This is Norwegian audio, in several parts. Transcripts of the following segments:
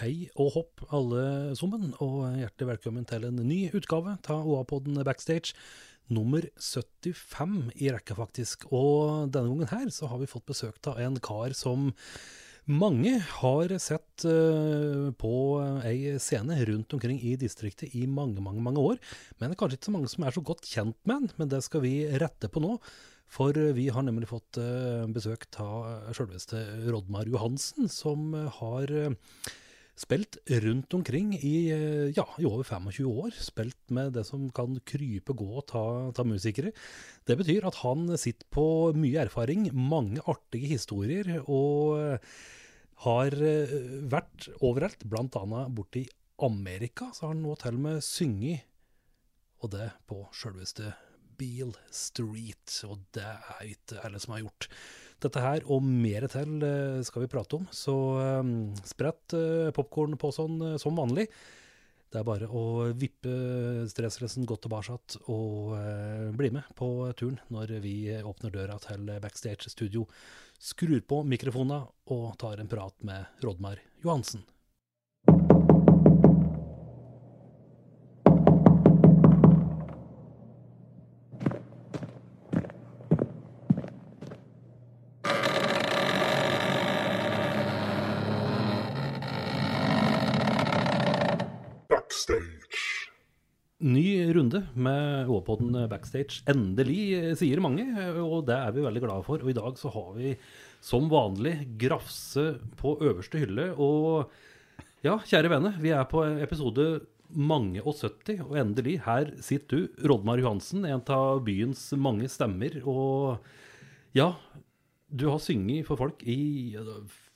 Hei og hopp alle sammen, og hjertelig velkommen til en ny utgave av OA-podden Backstage. Nummer 75 i rekka, faktisk. Og denne gangen her så har vi fått besøk av en kar som mange har sett eh, på ei scene rundt omkring i distriktet i mange, mange mange år. Men det er kanskje ikke så mange som er så godt kjent med han, men det skal vi rette på nå. For vi har nemlig fått eh, besøk av sjølveste Rodmar Johansen, som har eh, spilt rundt omkring i, eh, ja, i over 25 år. Spilt med det som kan krype, gå og ta, ta musikere. Det betyr at han sitter på mye erfaring, mange artige historier, og eh, har eh, vært overalt, annet borti Amerika, så har han nå til og med synget, og det på selveste Beale Street, og det er ikke alle som har gjort. Dette her og mer til eh, skal vi prate om, så um, sprett uh, popkornposen som vanlig. Det er bare å vippe stressresten godt tilbake og eh, bli med på turen når vi åpner døra til backstage studio, skrur på mikrofonene og tar en prat med Rodmar Johansen. Ny runde med Åpodden backstage. Endelig, eh, sier mange, og det er vi veldig glade for. Og i dag så har vi som vanlig grafse på øverste hylle. Og ja, kjære venner, vi er på episode mange og 70, og endelig, her sitter du, Rodmar Johansen, en av byens mange stemmer. Og ja, du har synget for folk i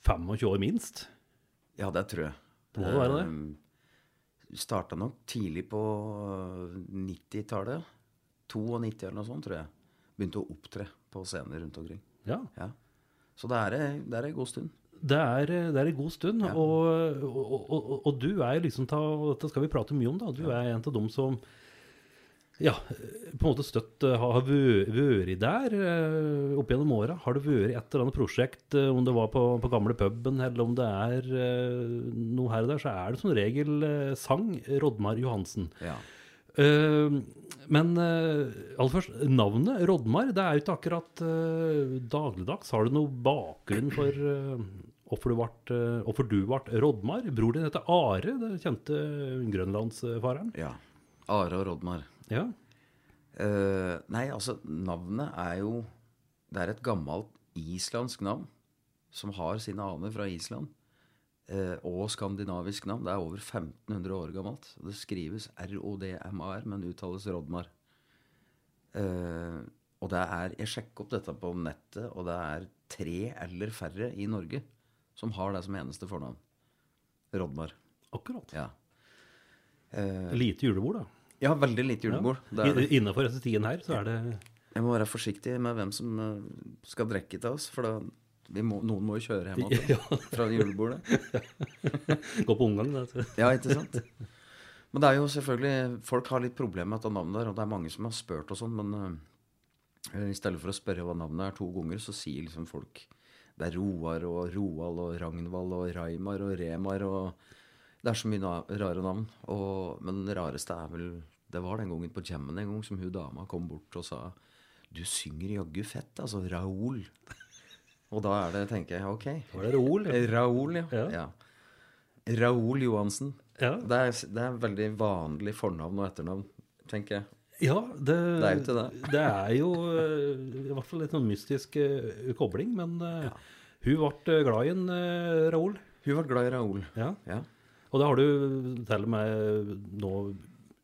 25 år minst. Ja, det tror jeg. Det må være det. Starta nok tidlig på 90-tallet. 92 eller noe sånt, tror jeg. Begynte å opptre på scener rundt omkring. Ja. Ja. Så det er, det er en god stund. Det er, det er en god stund, Ja. og, og, og, og du er liksom ta, Dette skal vi prate mye om, da. Du er en av dem som ja, på en måte støtt eh, har væ- vært der eh, opp gjennom åra. Har det vært et eller annet prosjekt, eh, om det var på, på gamle puben eller om det er noe her og der, så er det som regel sang Rodmar Johansen. Ja. Uh, men uh, aller først, navnet Rodmar, det er jo ikke akkurat uh, dagligdags. Har du noe bakgrunn for hvorfor, du eh, hvorfor du ble Rodmar? Bror din heter Are, det kjente grønlandsfareren. ja. Are og Rodmar. Ja. Uh, nei, altså, navnet er jo Det er et gammelt islandsk navn som har sine aner fra Island. Uh, og skandinavisk navn. Det er over 1500 år gammelt. Det skrives R-O-D-M-A-R, men uttales Rodmar. Uh, og det er Jeg sjekket opp dette på nettet, og det er tre eller færre i Norge som har det som eneste fornavn. Rodmar. Akkurat. Ja. Uh, Lite julebord, da. Ja, veldig lite julebord. Ja. Innafor disse her, så er det Jeg må være forsiktig med hvem som eh, skal drikke til oss, for da vi må, noen må jo kjøre hjem igjen Ja. fra julebordet. Gå på omgang, da. Ja, ikke sant? Men det er jo selvfølgelig Folk har litt problemer med dette navnet der, og det er mange som har spurt og sånn, men uh, i stedet for å spørre hva navnet er to ganger, så sier liksom folk det er Roar og Roald og Ragnvald og Raimar og Remar og Det er så mye na rare navn. Og, men det rareste er vel Det var den gangen på jammen en gang som hun dama kom bort og sa Du synger jaggu fett, altså. Raoul. Og da er det, tenker jeg, ok. Var det Raoul? Ja. Raoul, ja. Ja. ja. Raoul Johansen. Ja. Det er, det er veldig vanlig fornavn og etternavn, tenker jeg. Ja, det, Det er det. det er jo eh, i hvert fall litt sånn mystisk uh, kobling, men eh, hun ble glad i en uh, Raoul. Hun ble glad i Raoul. Ja. Ja. Og det har du til og med nå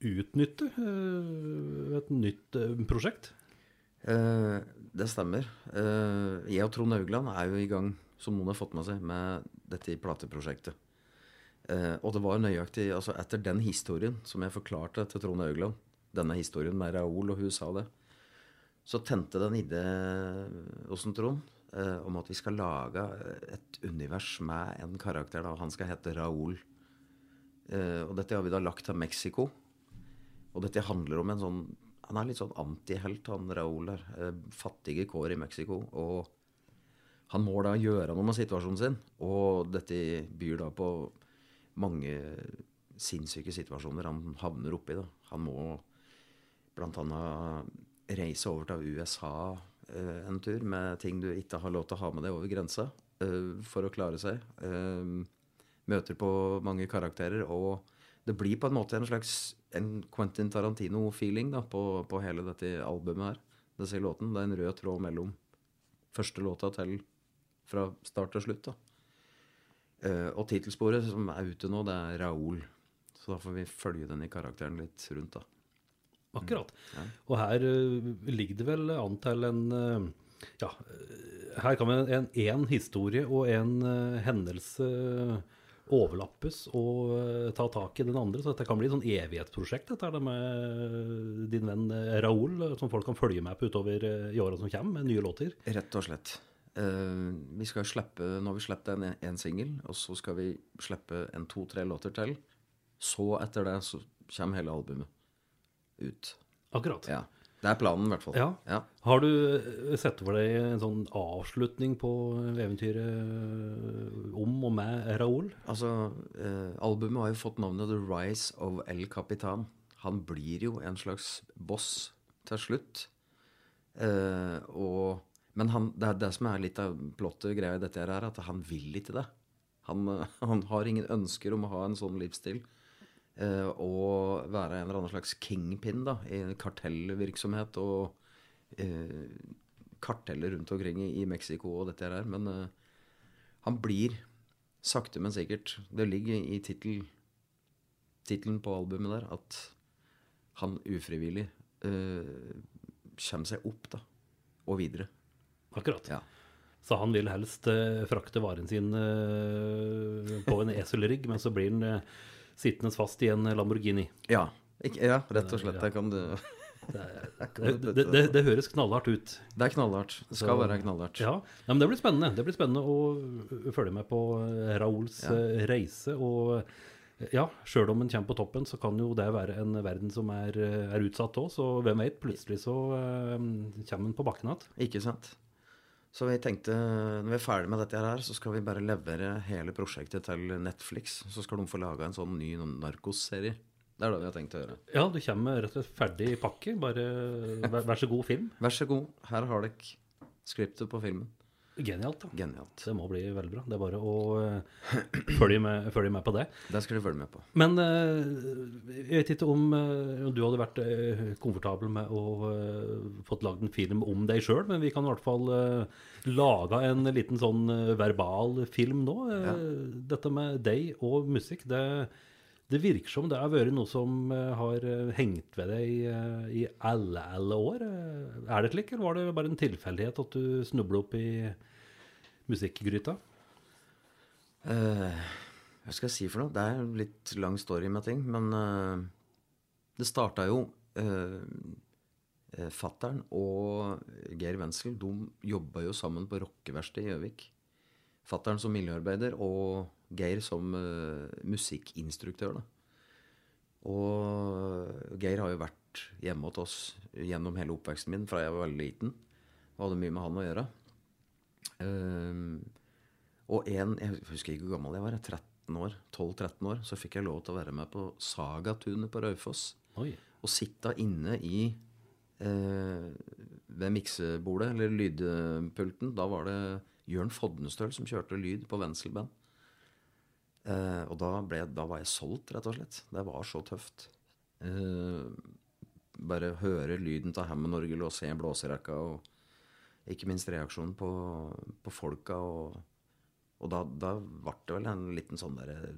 utnyttet eh, et nytt eh, prosjekt. Eh, det stemmer. Eh, jeg og Trond Haugland er jo i gang, som noen har fått med seg, med dette plateprosjektet. Eh, og det var nøyaktig altså etter den historien som jeg forklarte til Trond Haugland, denne historien med Raoul, og hun sa det, så tente det en idé hos Trond eh, om at vi skal lage et univers med en karakter. da, Han skal hete Raoul. Og dette har vi da lagt til Mexico. Og dette handler om en sånn Han er litt sånn antihelt, han Raúl der. Eh, fattige kår i Mexico. Og han må da gjøre noe med situasjonen sin. Og dette byr da på mange sinnssyke situasjoner han havner oppi. da. Han må bl.a. reise over til USA eh, en tur med ting du ikke har lov til å ha med deg over grensa eh, for å klare seg. Møter på mange karakterer, og det blir på en måte en slags en Quentin Tarantino-feeling da, på, på, hele dette albumet her. Disse låten. Det er en rød tråd mellom første låta til fra start til slutt. Uh, og tittelsporet som er ute nå, det er Raoul. Så da får vi følge den i karakteren litt rundt, da. Akkurat. Mm. Ja. Og her uh, ligger det vel an til en uh, Ja, her kan vi en, en historie og en hendelse overlappes og uh, ta tak i den andre. Så dette kan bli et sånn evighetsprosjekt, dette er det med din venn eh, Raoul, eh, som folk kan følge med på utover i åra som kommer, med nye låter. Rett og slett. Uh, vi skal slippe, Nå har vi sluppet en, en singel, og så skal vi slippe en to-tre låter til. Så etter det så kommer hele albumet ut. Akkurat. Ja. Det er planen, i hvert fall. Ja. ja. Har du eh, sett for deg en sånn avslutning på eventyret eh, om og med Raoul? Altså, eh, albumet har jo fått navnet The Rise of El Capitan. Han blir jo en slags boss til slutt. Eh, og, men han, det, det, som er litt av plotte greia i dette, her er at han vil ikke det. Han, han har ingen ønsker om å ha en sånn livsstil. Eh, og være en eller annen slags kingpin da, i kartellvirksomhet og eh, karteller rundt omkring i, Mexico og dette her. Men eh, han blir sakte, men sikkert Det ligger i tittelen på albumet der at han ufrivillig eh, kommer seg opp da, og videre. Akkurat. Ja. Så han vil helst frakte varen sin på en eselrygg, men så blir han sittende fast i en Lamborghini. Ja, ikke, ja rett og slett. Det kan du det, det, det, det, høres knallhardt ut. Det er knallhardt. Det skal Så, være knallhardt. Ja, ja, men Det blir spennende Det blir spennende å følge med på Rauls ja. Eh, reise. Og eh, ja, sjøl om en kommer på toppen, så kan jo det være en verden som er, er utsatt òg. Så hvem vet, plutselig så um, kommer en på bakken igjen. Ikke sant. Så vi tenkte når vi er ferdig med dette her, så skal vi bare levere hele prosjektet til Netflix. Så skal de få laga en sånn ny narkos-serie. Det er det vi har tenkt å gjøre. Ja, du kommer rett og slett ferdig i pakke. Bare vær, vær så god, film. Vær så god. Her har dere skriptet på filmen. Genialt. da. Genialt. Det må bli veldig bra. Det er bare å uh, følge, med, følge, med, på det. Det skal du følge med på. Men uh, jeg vet ikke om uh, du hadde vært komfortabel med å fått lagd en film om deg sjøl, men vi kan i hvert fall lage en liten sånn verbal film nå. Ja. Dette med deg og musikk, det, det virker som det har vært noe som har hengt ved deg i, i alle, alle år. Er det slik, eller var det bare en tilfeldighet at du snubla opp i musikkgryta? Uh, hva skal jeg si for noe? Det er en litt lang story med ting. Men uh, det starta jo uh, Fattern og Geir Wenzel de jobba jo sammen på rockeverkstedet i Gjøvik. Fattern som miljøarbeider og Geir som uh, musikkinstruktør. da. Og Geir har jo vært hjemme hos oss gjennom hele oppveksten min fra jeg var veldig liten. Og hadde mye med han å gjøre. Um, og en, jeg husker ikke hvor gammel jeg var, 13 år, 12-13 år, så fikk jeg lov til å være med på Sagatunet på Raufoss. Og sitte inne i eh, ved miksebordet, eller lydpulten. Da var det Jørn Fodnestøl som kjørte lyd på Wenzelband. Eh, og da, ble, da, var jeg solgt, rett og slett. Det var så tøft. Eh, bare høre lyden av Hammond-orgelet og se blåserekka. og ikke minst reaksjonen på, på folka. Og, og da, da ble det vel en liten sånn der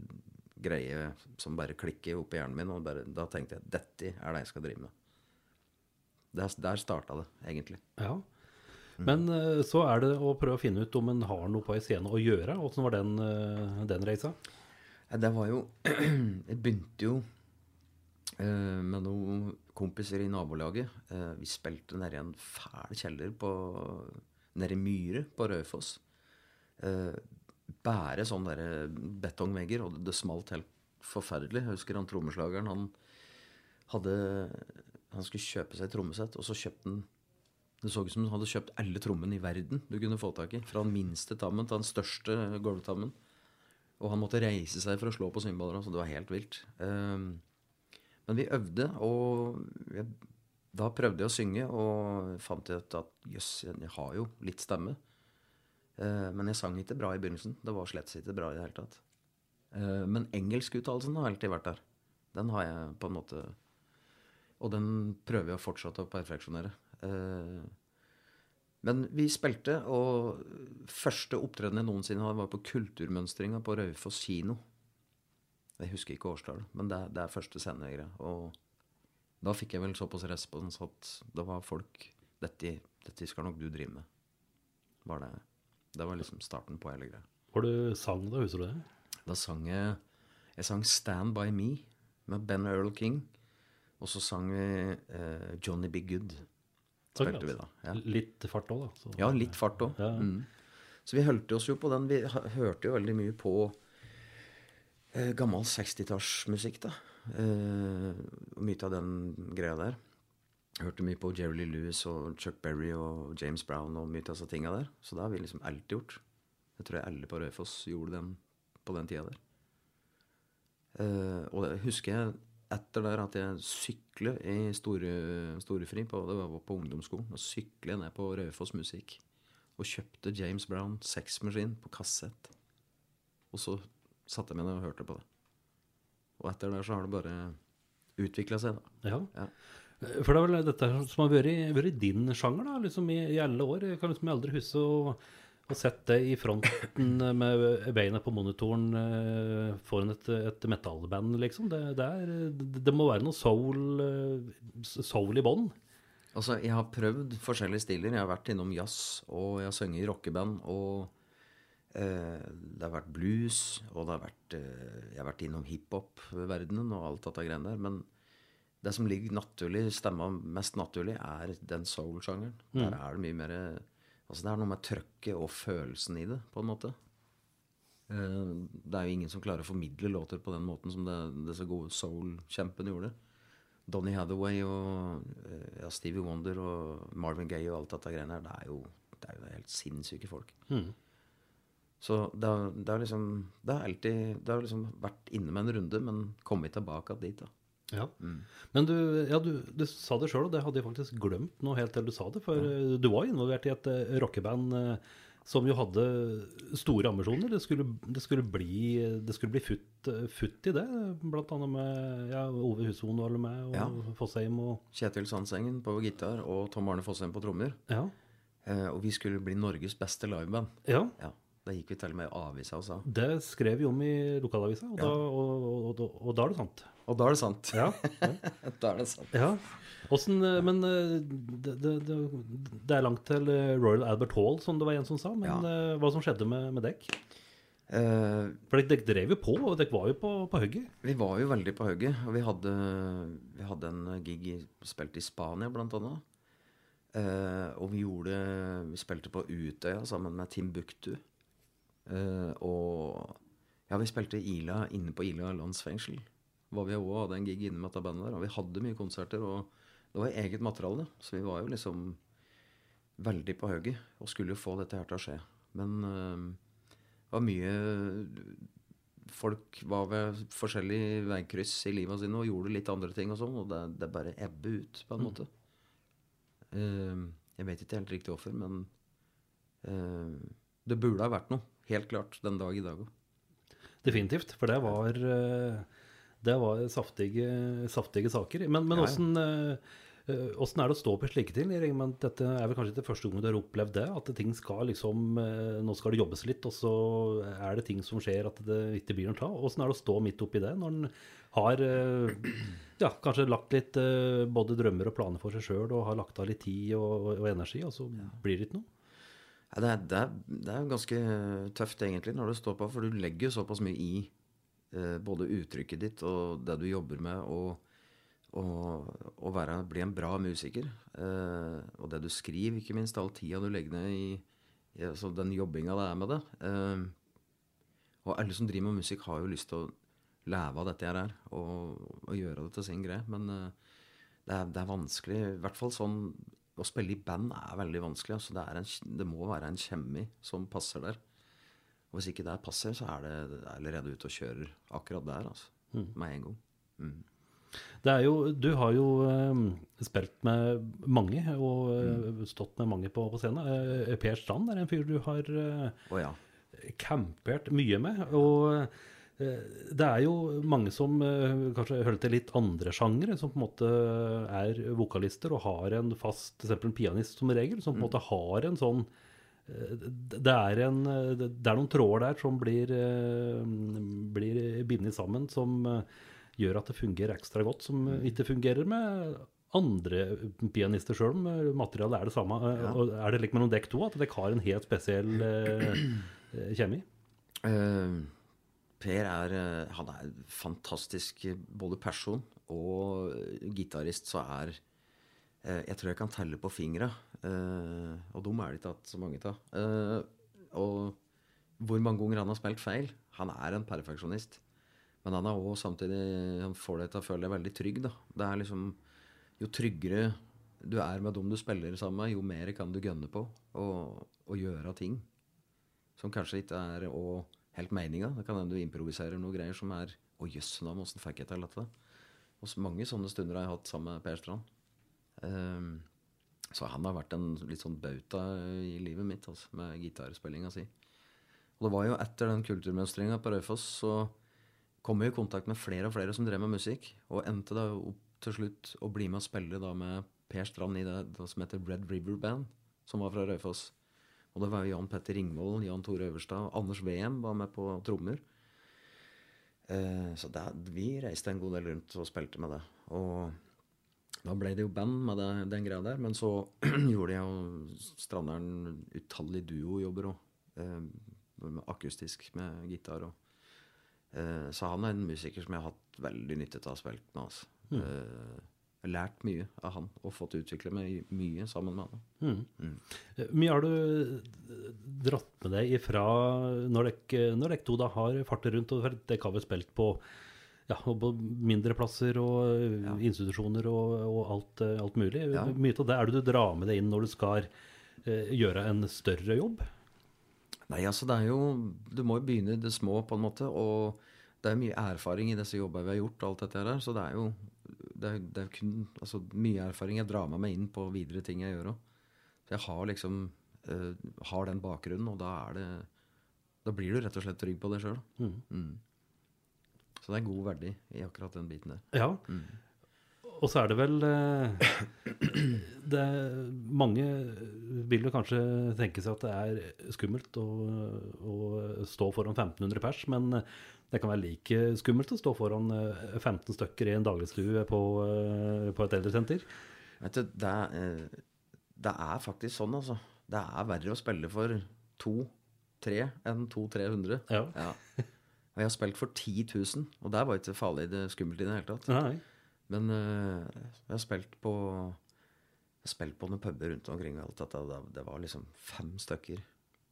greie som bare klikker opp i hjernen min. Og bare, da tenkte jeg dette er det jeg skal drive med. Der, der starta det, egentlig. Ja. Men mm. så er det å prøve å finne ut om en har noe på ei scene å gjøre. Åssen var den, eh, den reisa? Det var jo Jeg begynte jo eh, med noen kompiser i nabolaget. Eh, vi spilte nede i en fæl kjeller på Nede i Myre på Raufoss. Bare sånne der betongvegger, og det, det smalt helt forferdelig. Jeg husker han trommeslageren, han hadde Han skulle kjøpe seg trommesett, og så kjøpte han det så ut som hun hadde kjøpt alle trommene i verden du kunne få tak i. Fra den minste tammen til den største gulvtammen. Og han måtte reise seg for å slå på cymbaler. Så det var helt vilt. Um, men vi øvde, og jeg, da prøvde jeg å synge, og fant ut at jøss, jeg har jo litt stemme. Uh, men jeg sang ikke bra i begynnelsen. Det var slett ikke bra i det hele tatt. Uh, men engelskuttalelsen har alltid vært der. Den har jeg på en måte Og den prøver jeg fortsatt å perfeksjonere. Uh, men vi spilte, og første opptreden jeg noensinne hadde, var på Kulturmønstringa på Raufoss kino. Jeg husker ikke årstallet, men det, det er første scenegreie. Og da fikk jeg vel såpass respons at det var folk dette, dette skal nok du drive med. Var det, det var liksom starten på hele greia. Hvor du sang da, husker du det? Da sang jeg Jeg sang 'Stand By Me' med Ben Earl King. Og så sang vi eh, 'Johnny Be Good' spilte vi da. Ja. Litt fart òg, da. Så. Ja, litt fart òg. Ja. Mm. Så vi holdt oss jo på den. Vi hørte jo veldig mye på eh, gammel 60-tallsmusikk, da. Eh, mye av den greia der. Hørte mye på Jerry Lee Lewis og Chuck Berry og James Brown og mye av disse tinga der. Så det har vi liksom alltid gjort. Jeg tror jeg alle på Raufoss gjorde den på den tida der. Eh, og det husker jeg etter der at jeg sykler i store, Storefri, på, det var på ungdomsskolen, og sykler ned på Raufoss Musikk og kjøpte James Brown sexmaskin på kassett. Og så satte jeg meg ned og hørte på det. Og etter der så har det bare utvikla seg, da. Ja. Ja. For det er vel dette som har vært, vært din sjanger da, liksom i, i alle år. Jeg kan liksom aldri huske å ha sett det i fronten med beina på monitoren eh, foran et, et metallband, liksom. Det, det, er, det må være noe soul, eh, soul i bånn. Altså, jeg har prøvd forskjellige stiler. Jeg har vært innom jazz, og jeg har sunget i rockeband. Og eh, det har vært blues, og det har vært, eh, jeg har vært innom hiphop-verdenen og alt dette greiene der. Men det som ligger naturlig, stemma mest naturlig, er den soul-sjangeren. Der er det mye mer Altså, det er noe med trøkket og følelsen i det, på en måte. Eh, det er jo ingen som klarer å formidle låter på den måten som det, disse gode soul-kjempene gjorde. Donny Hathaway og eh, ja, Stevie Wonder og Marvin Gaye og alt dette greiene her, det er jo, det er jo helt sinnssyke folk. Så det har, det har liksom Det har alltid Det har liksom vært inne med en runde, men kommet tilbake dit, da. Ja. Men du, ja, du, du sa det sjøl, og det hadde jeg faktisk glemt nå helt til du sa det. For ja. du var involvert i et uh, rockeband uh, som jo hadde store ambisjoner. Det skulle, det skulle bli, det skulle bli futt, futt i det, blant annet med ja, Ove Husson var med, og Ja. Fossheim og Kjetil Sandsengen på gitar og Tom Arne Fossheim på trommer. Ja. Eh, og vi skulle bli Norges beste liveband. ja. Ja, Da gikk vi til og med i avisa og sa. Det skrev vi om i lokalavisa, og, Ja. da, og, og, og, da er det sant. Og da er det sant. Ja. da er det sant. Ja. Åssen, eh, men eh, det, det, det, er langt til eh, Royal Albert Hall, som det var en som sa. Men Ja. hva som skjedde med, med dekk? Uh, For dere dere drev jo på, og dere var jo på, på hugget. vi var jo veldig på hugget. Og vi hadde, vi hadde en gig i, spilt i Spania, blant annet. Uh, og vi gjorde Vi spilte på Utøya sammen med Timbuktu. Eh, og ja, vi spilte Ila, inne på Ila landsfengsel. Var vi også hadde en gig inne med dette bandet der. Og vi hadde mye konserter, og det var eget materiale. Så vi var jo liksom veldig på hugget og skulle jo få dette her til å skje. Men eh, det var mye Folk var ved forskjellige veikryss i livet sine og gjorde litt andre ting og sånn, og det, det bare ebbe ut, på en måte. Uh, jeg vet ikke helt riktig hvorfor, men uh, det burde ha vært noe. Helt klart den dag i dag òg. Definitivt. For det var, eh, det var saftige, saftige saker. Men, men åssen eh, eh, åssen er det å stå på slike ting? Dette er vel kanskje ikke første gang du har opplevd det? At ting skal liksom Nå skal det jobbes litt, og så er det ting som skjer at det ikke blir noe av. Åssen er det å stå midt oppi det når en har ja, kanskje lagt litt både drømmer og planer for seg sjøl og har lagt av litt tid og, og energi, og så blir det ikke noe? Ja, det, er, det, er, det er ganske tøft egentlig når det står på, for du legger jo såpass mye i eh, både uttrykket ditt og det du jobber med, og, være, bli en bra musiker. Eh, og det du skriver, ikke minst. All tida du legger ned i, i altså den jobbinga det er med det. Eh, og alle som driver med musikk, har jo lyst til å leve av dette her og, og gjøre det til sin greie. Men eh, det, er, det, er, vanskelig. I hvert fall sånn Å spille i band er veldig vanskelig. Altså det, en, det, må være en kjemi som passer der. Og hvis ikke det passer, så er det, det er allerede ute og kjører akkurat der. altså. Mm. Med en gang. Mm. Det er jo, du har jo um, spilt med mange og mm. stått med mange på, på scenen. Uh, per Strand er en fyr du har uh, oh, ja. campert mye med. Og det er jo mange som kanskje hører til litt andre sjangere, som på en måte er vokalister og har en fast F.eks. en pianist som regel, som på en mm. måte har en sånn det er, en, det er, noen tråder der som blir, blir bindet sammen, som gjør at det fungerer ekstra godt, som mm. ikke fungerer med andre pianister sjøl, om materialet er det samme. Ja. Er det like mellom dekk to at dekk har en helt spesiell eh, kjemi? Uh, per er Han er fantastisk både person og gitarist, så er Jeg tror jeg kan telle på fingra. Og dem er det ikke hatt så mange av. og hvor mange ganger han har spilt feil. Han er en perfeksjonist. Men han er også samtidig Han får deg til å føle deg veldig trygg. da. Det er liksom Jo tryggere du er med dem du spiller sammen med, jo mer kan du gønne på og gjøre ting som kanskje ikke er og helt meninga. Det kan hende du improviserer noe greier som er Å, jøss, navn, åssen fikk jeg til dette? Og mange sånne stunder har jeg hatt sammen med Per Strand. Um, så han har vært en litt sånn bauta i livet mitt, altså, med gitarspillinga si. Og det var jo etter den kulturmønstringa på Raufoss så kom jeg i kontakt med flere og flere som drev med musikk, og endte da opp til slutt å bli med og spille da med Per Strand i det, det som heter Red River Band, som var fra Raufoss. Og det var Jan Petter Ringvold, Jan Tore Øverstad, Anders Wem var med på trommer. Eh, så det, vi reiste en god del rundt og spilte med det. Og da ble det jo band med det, den greia der. Men så gjorde jeg og Strandern utallige duojobber òg. Eh, akustisk med gitar og Eh, så han er en musiker som jeg har hatt veldig nytte av å spille med. Altså. Mm. Uh, lært mye av han og fått utvikle meg mye sammen med han. Mm. Mm. Eh, mye har du dratt med deg ifra når dere to da har fartet rundt? og Dere har vel spilt på, ja, på mindre plasser og ja. institusjoner og, og alt, alt, mulig. Ja. Mye av det er det du drar med deg inn når du skal eh, gjøre en større jobb? Nei, altså det er jo Du må jo begynne i det små, på en måte. Og det er mye erfaring i disse jobbene vi har gjort, alt dette her. Så det er jo det er, det er kun altså, mye erfaring. Jeg drar med meg inn på videre ting jeg gjør òg. Så jeg har liksom uh, har den bakgrunnen, og da er det Da blir du rett og slett trygg på det sjøl. Mm. Mm. Så det er god verdi i akkurat den biten der. Ja. Mm. Og så er det vel det er, Mange vil jo kanskje tenke seg at det er skummelt å, å, stå foran 1500 pers, men det kan være like skummelt å stå foran 15 eh, stykker i en dagligstue på, eh, på et eldresenter. Vet du, det er, det er faktisk sånn, altså. Det er verre å spille for to-tre enn to-300. Ja. ja. Og jeg har spilt for 10 000, og der var ikke farlig det skummelt i det hele tatt. Nei. Men uh, jeg har spilt på jeg har spilt på noen puber rundt omkring. alt dette, Det var liksom fem stykker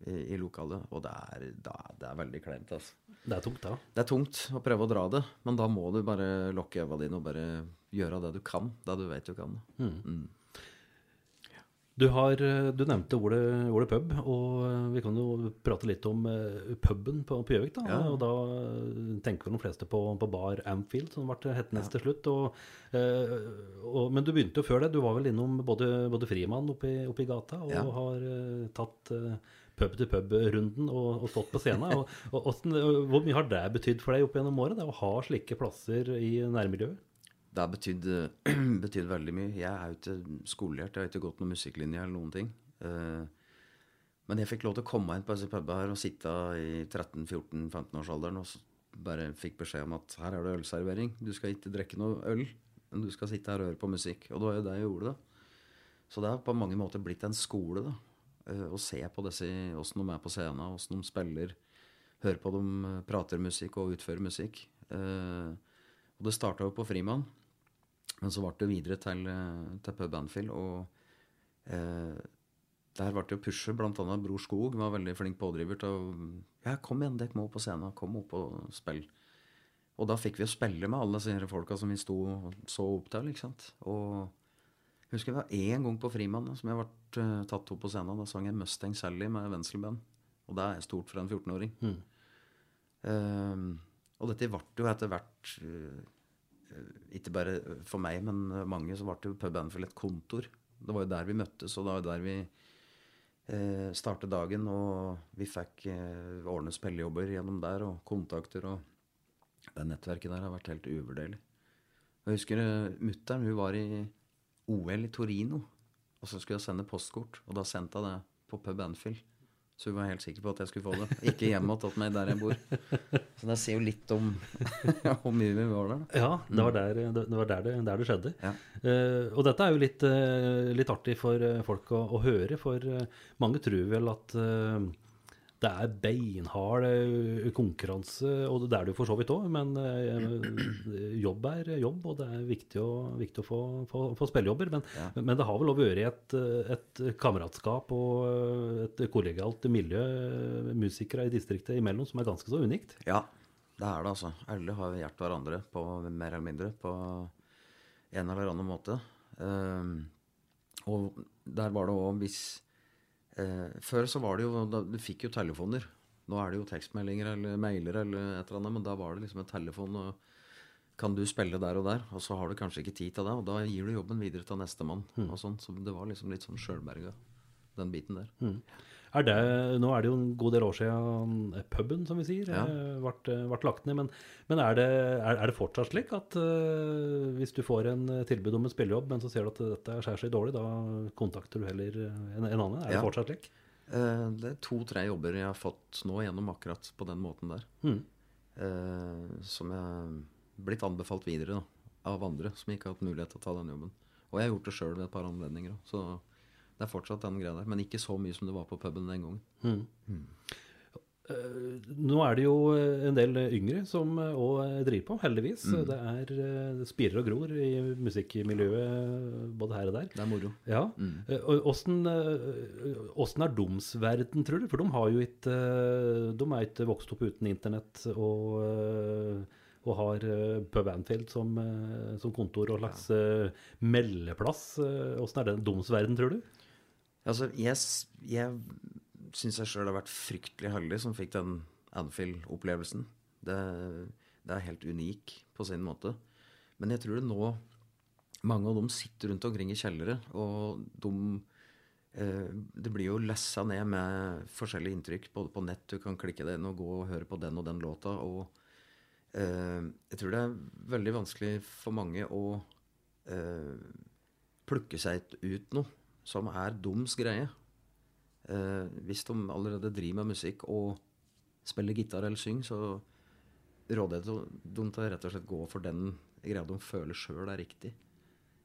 i, i lokalet. Og det er, det er, det er veldig kleint. Altså. Det er tungt, da. Det er tungt å prøve å dra det. Men da må du bare lukke øynene dine og bare gjøre det du kan. Det du vet du kan. Mm. Mm. Du, har, eh, du nevnte ordet, ordet, pub, og eh, vi kan jo prate litt om uh, puben på Gjøvik. Ja. Og da tenker de fleste på, på, bar Amfield, som ble hetende ja. til slutt. Og, og, men du begynte jo før det. Du var vel innom både, både Frimann oppe i gata og ja. har tatt pub-til-pub-runden og, og, stått på scenen. og, og, hvor mye har det betydd for deg opp gjennom året, det å ha slike plasser i nærmiljøet? Det har betydd, betydd, veldig mye. Jeg er jo ikke skolelært, jeg har ikke gått noen musikklinje eller noen ting. Eh, men jeg fikk lov til å komme inn på disse pubene her og sitte i 13-14-15-årsalderen og bare fikk beskjed om at her er det ølservering. Du skal ikke drikke noe øl, men du skal sitte her og høre på musikk. Og det var jo det jeg gjorde, da. Så det har på mange måter blitt en skole, da. Eh, å se på disse, åssen de er på scenen, åssen de spiller. høre på dem eh, prater musikk og utfører musikk. Eh, og det starta jo på Frimann, men så ble det videre til, eh, til Pub Anfield. Og eh, der ble det jo pushe. blant annet Bror Skog var veldig flink pådriver til å Ja, kom igjen, dere må på scenen. Kom opp og spill. Og da fikk vi å spille med alle disse folka som vi sto så opp til. ikke sant? Og jeg husker det var én gang på Frimann som jeg ble uh, tatt opp på scenen. Da sang jeg Mustang Sally med Wenzelband. Og det er stort for en 14-åring. Mm. Um, og dette ble jo etter hvert uh, Ikke bare for meg, men mange, så ble jo Pub Anfield et kontor. Det var jo der vi møttes, og det var jo der vi eh, startet dagen. Og vi fikk eh, ordne spillejobber gjennom der, og kontakter. Og det nettverket der har vært helt uvurderlig. Jeg husker uh, mutter'n, hun var i OL i Torino. Og så skulle jeg sende postkort, og da sendte jeg det på Pub Anfield. Så hun var helt sikker på at jeg skulle få det. Ikke hjemme hos meg der jeg bor. Så det sier jo litt om hvor mye vi var der. Ja, det var der det, var der det, der det skjedde. Ja. Uh, og dette er jo litt, uh, litt artig for eh, folk å, å høre, for mange tror vel at eh, det er beinhard eh, konkurranse, og det er det jo for så vidt òg, men eh, jobb er jobb, og det er viktig å, viktig å få, få, få spillejobber. Men, Ja. men det har vel òg vært et, et kameratskap og et kollegialt miljø musikere i distriktet imellom som er ganske så unikt. Ja, det er det, altså. Alle har hjulpet hverandre på mer eller mindre på en eller annen måte. Um, og der var det òg hvis eh, Før så var det jo da, Du fikk jo telefoner. Nå er det jo tekstmeldinger eller mailer eller et eller annet, men da var det liksom en telefon. og kan du spille der og der, og så har du kanskje ikke tid til det, og da gir du jobben videre til nestemann. og sånn, Så det var liksom litt sånn sjølberga, den biten der. Er det, nå er det jo en god del år siden eh, puben, som vi sier, Ja. eh, ble, ble lagt ned. Men, men er, det, er, er det fortsatt slik at uh, hvis du får en eh, tilbud om en spillejobb, men så ser du at dette skjærer seg dårlig, da kontakter du heller eh, en, en annen? Er det fortsatt slik? Eh, det er to-tre jobber jeg har fått nå gjennom akkurat på den måten der. Mm. Eh, som jeg blitt anbefalt videre da, av andre som ikke har hatt mulighet til å ta den jobben. Og jeg har gjort det sjøl ved et par anledninger òg, så det er fortsatt den greia der. Men ikke så mye som det var på puben den gangen. Nå er det jo eh, en del yngre som òg driver på, heldigvis. Mm. Det er eh, det spirer og gror i musikkmiljøet både her og der. Det er moro. Ja. Eh, og Åssen eh, er deres verden, tror du? For de har jo ikke eh, De er ikke vokst opp uten internett og, eh, og har eh, Pub Anfield som, eh, som kontor og slags ja. meldeplass. Eh, Åssen er det deres verden, tror du? Altså, jeg, jeg syns jeg sjøl har vært fryktelig heldig som fikk den Anfield-opplevelsen. Det, det er helt unik på sin måte. Men jeg tror det nå Mange av dem sitter rundt omkring i kjellere, og de eh, Det blir jo lessa ned med forskjellige inntrykk, både på nett. Du kan klikke deg inn og gå og høre på den og den låta. Og eh, jeg tror det er veldig vanskelig for mange å eh, plukke seg ut noe som er doms greie. Eh, hvis de allerede driver med musikk og spiller gitar eller synger, så råder jeg dem til å rett og slett gå for den greia de føler sjøl er riktig.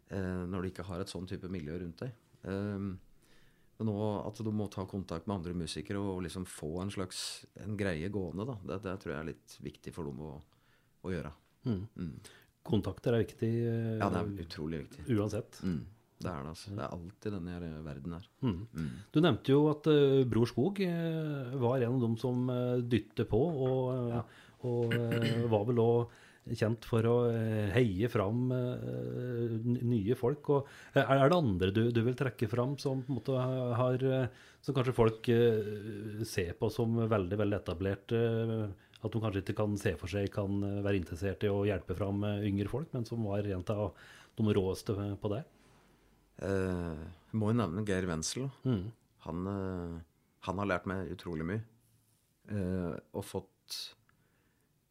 Eh, når de ikke har et sånn type miljø rundt deg. Eh, men nå at du må ta kontakt med andre musikere og liksom få en slags en greie gående, da, det, det tror jeg er litt viktig for dem å, å gjøre. Kontakter er viktig eh, Ja, det er utrolig viktig. uansett. Mm, det er det, altså. Det er alltid denne her verden her. Du nevnte jo at uh, Bror Skog uh, var en av dem som uh, dytter på, og, ja. og eh, var vel òg kjent for å eh, heie fram eh, nye folk. Og, eh, er, det andre du, du vil trekke fram som på en måte har eh, Som kanskje folk eh, ser på som veldig, veldig etablert? eh, at de kanskje ikke kan se for seg kan eh, være interessert i å hjelpe fram eh, yngre folk, men som var en av de råeste på det? Eh, må jo nevne Geir Wenzel. Mm. Han, eh, han har lært meg utrolig mye. Eh, og fått,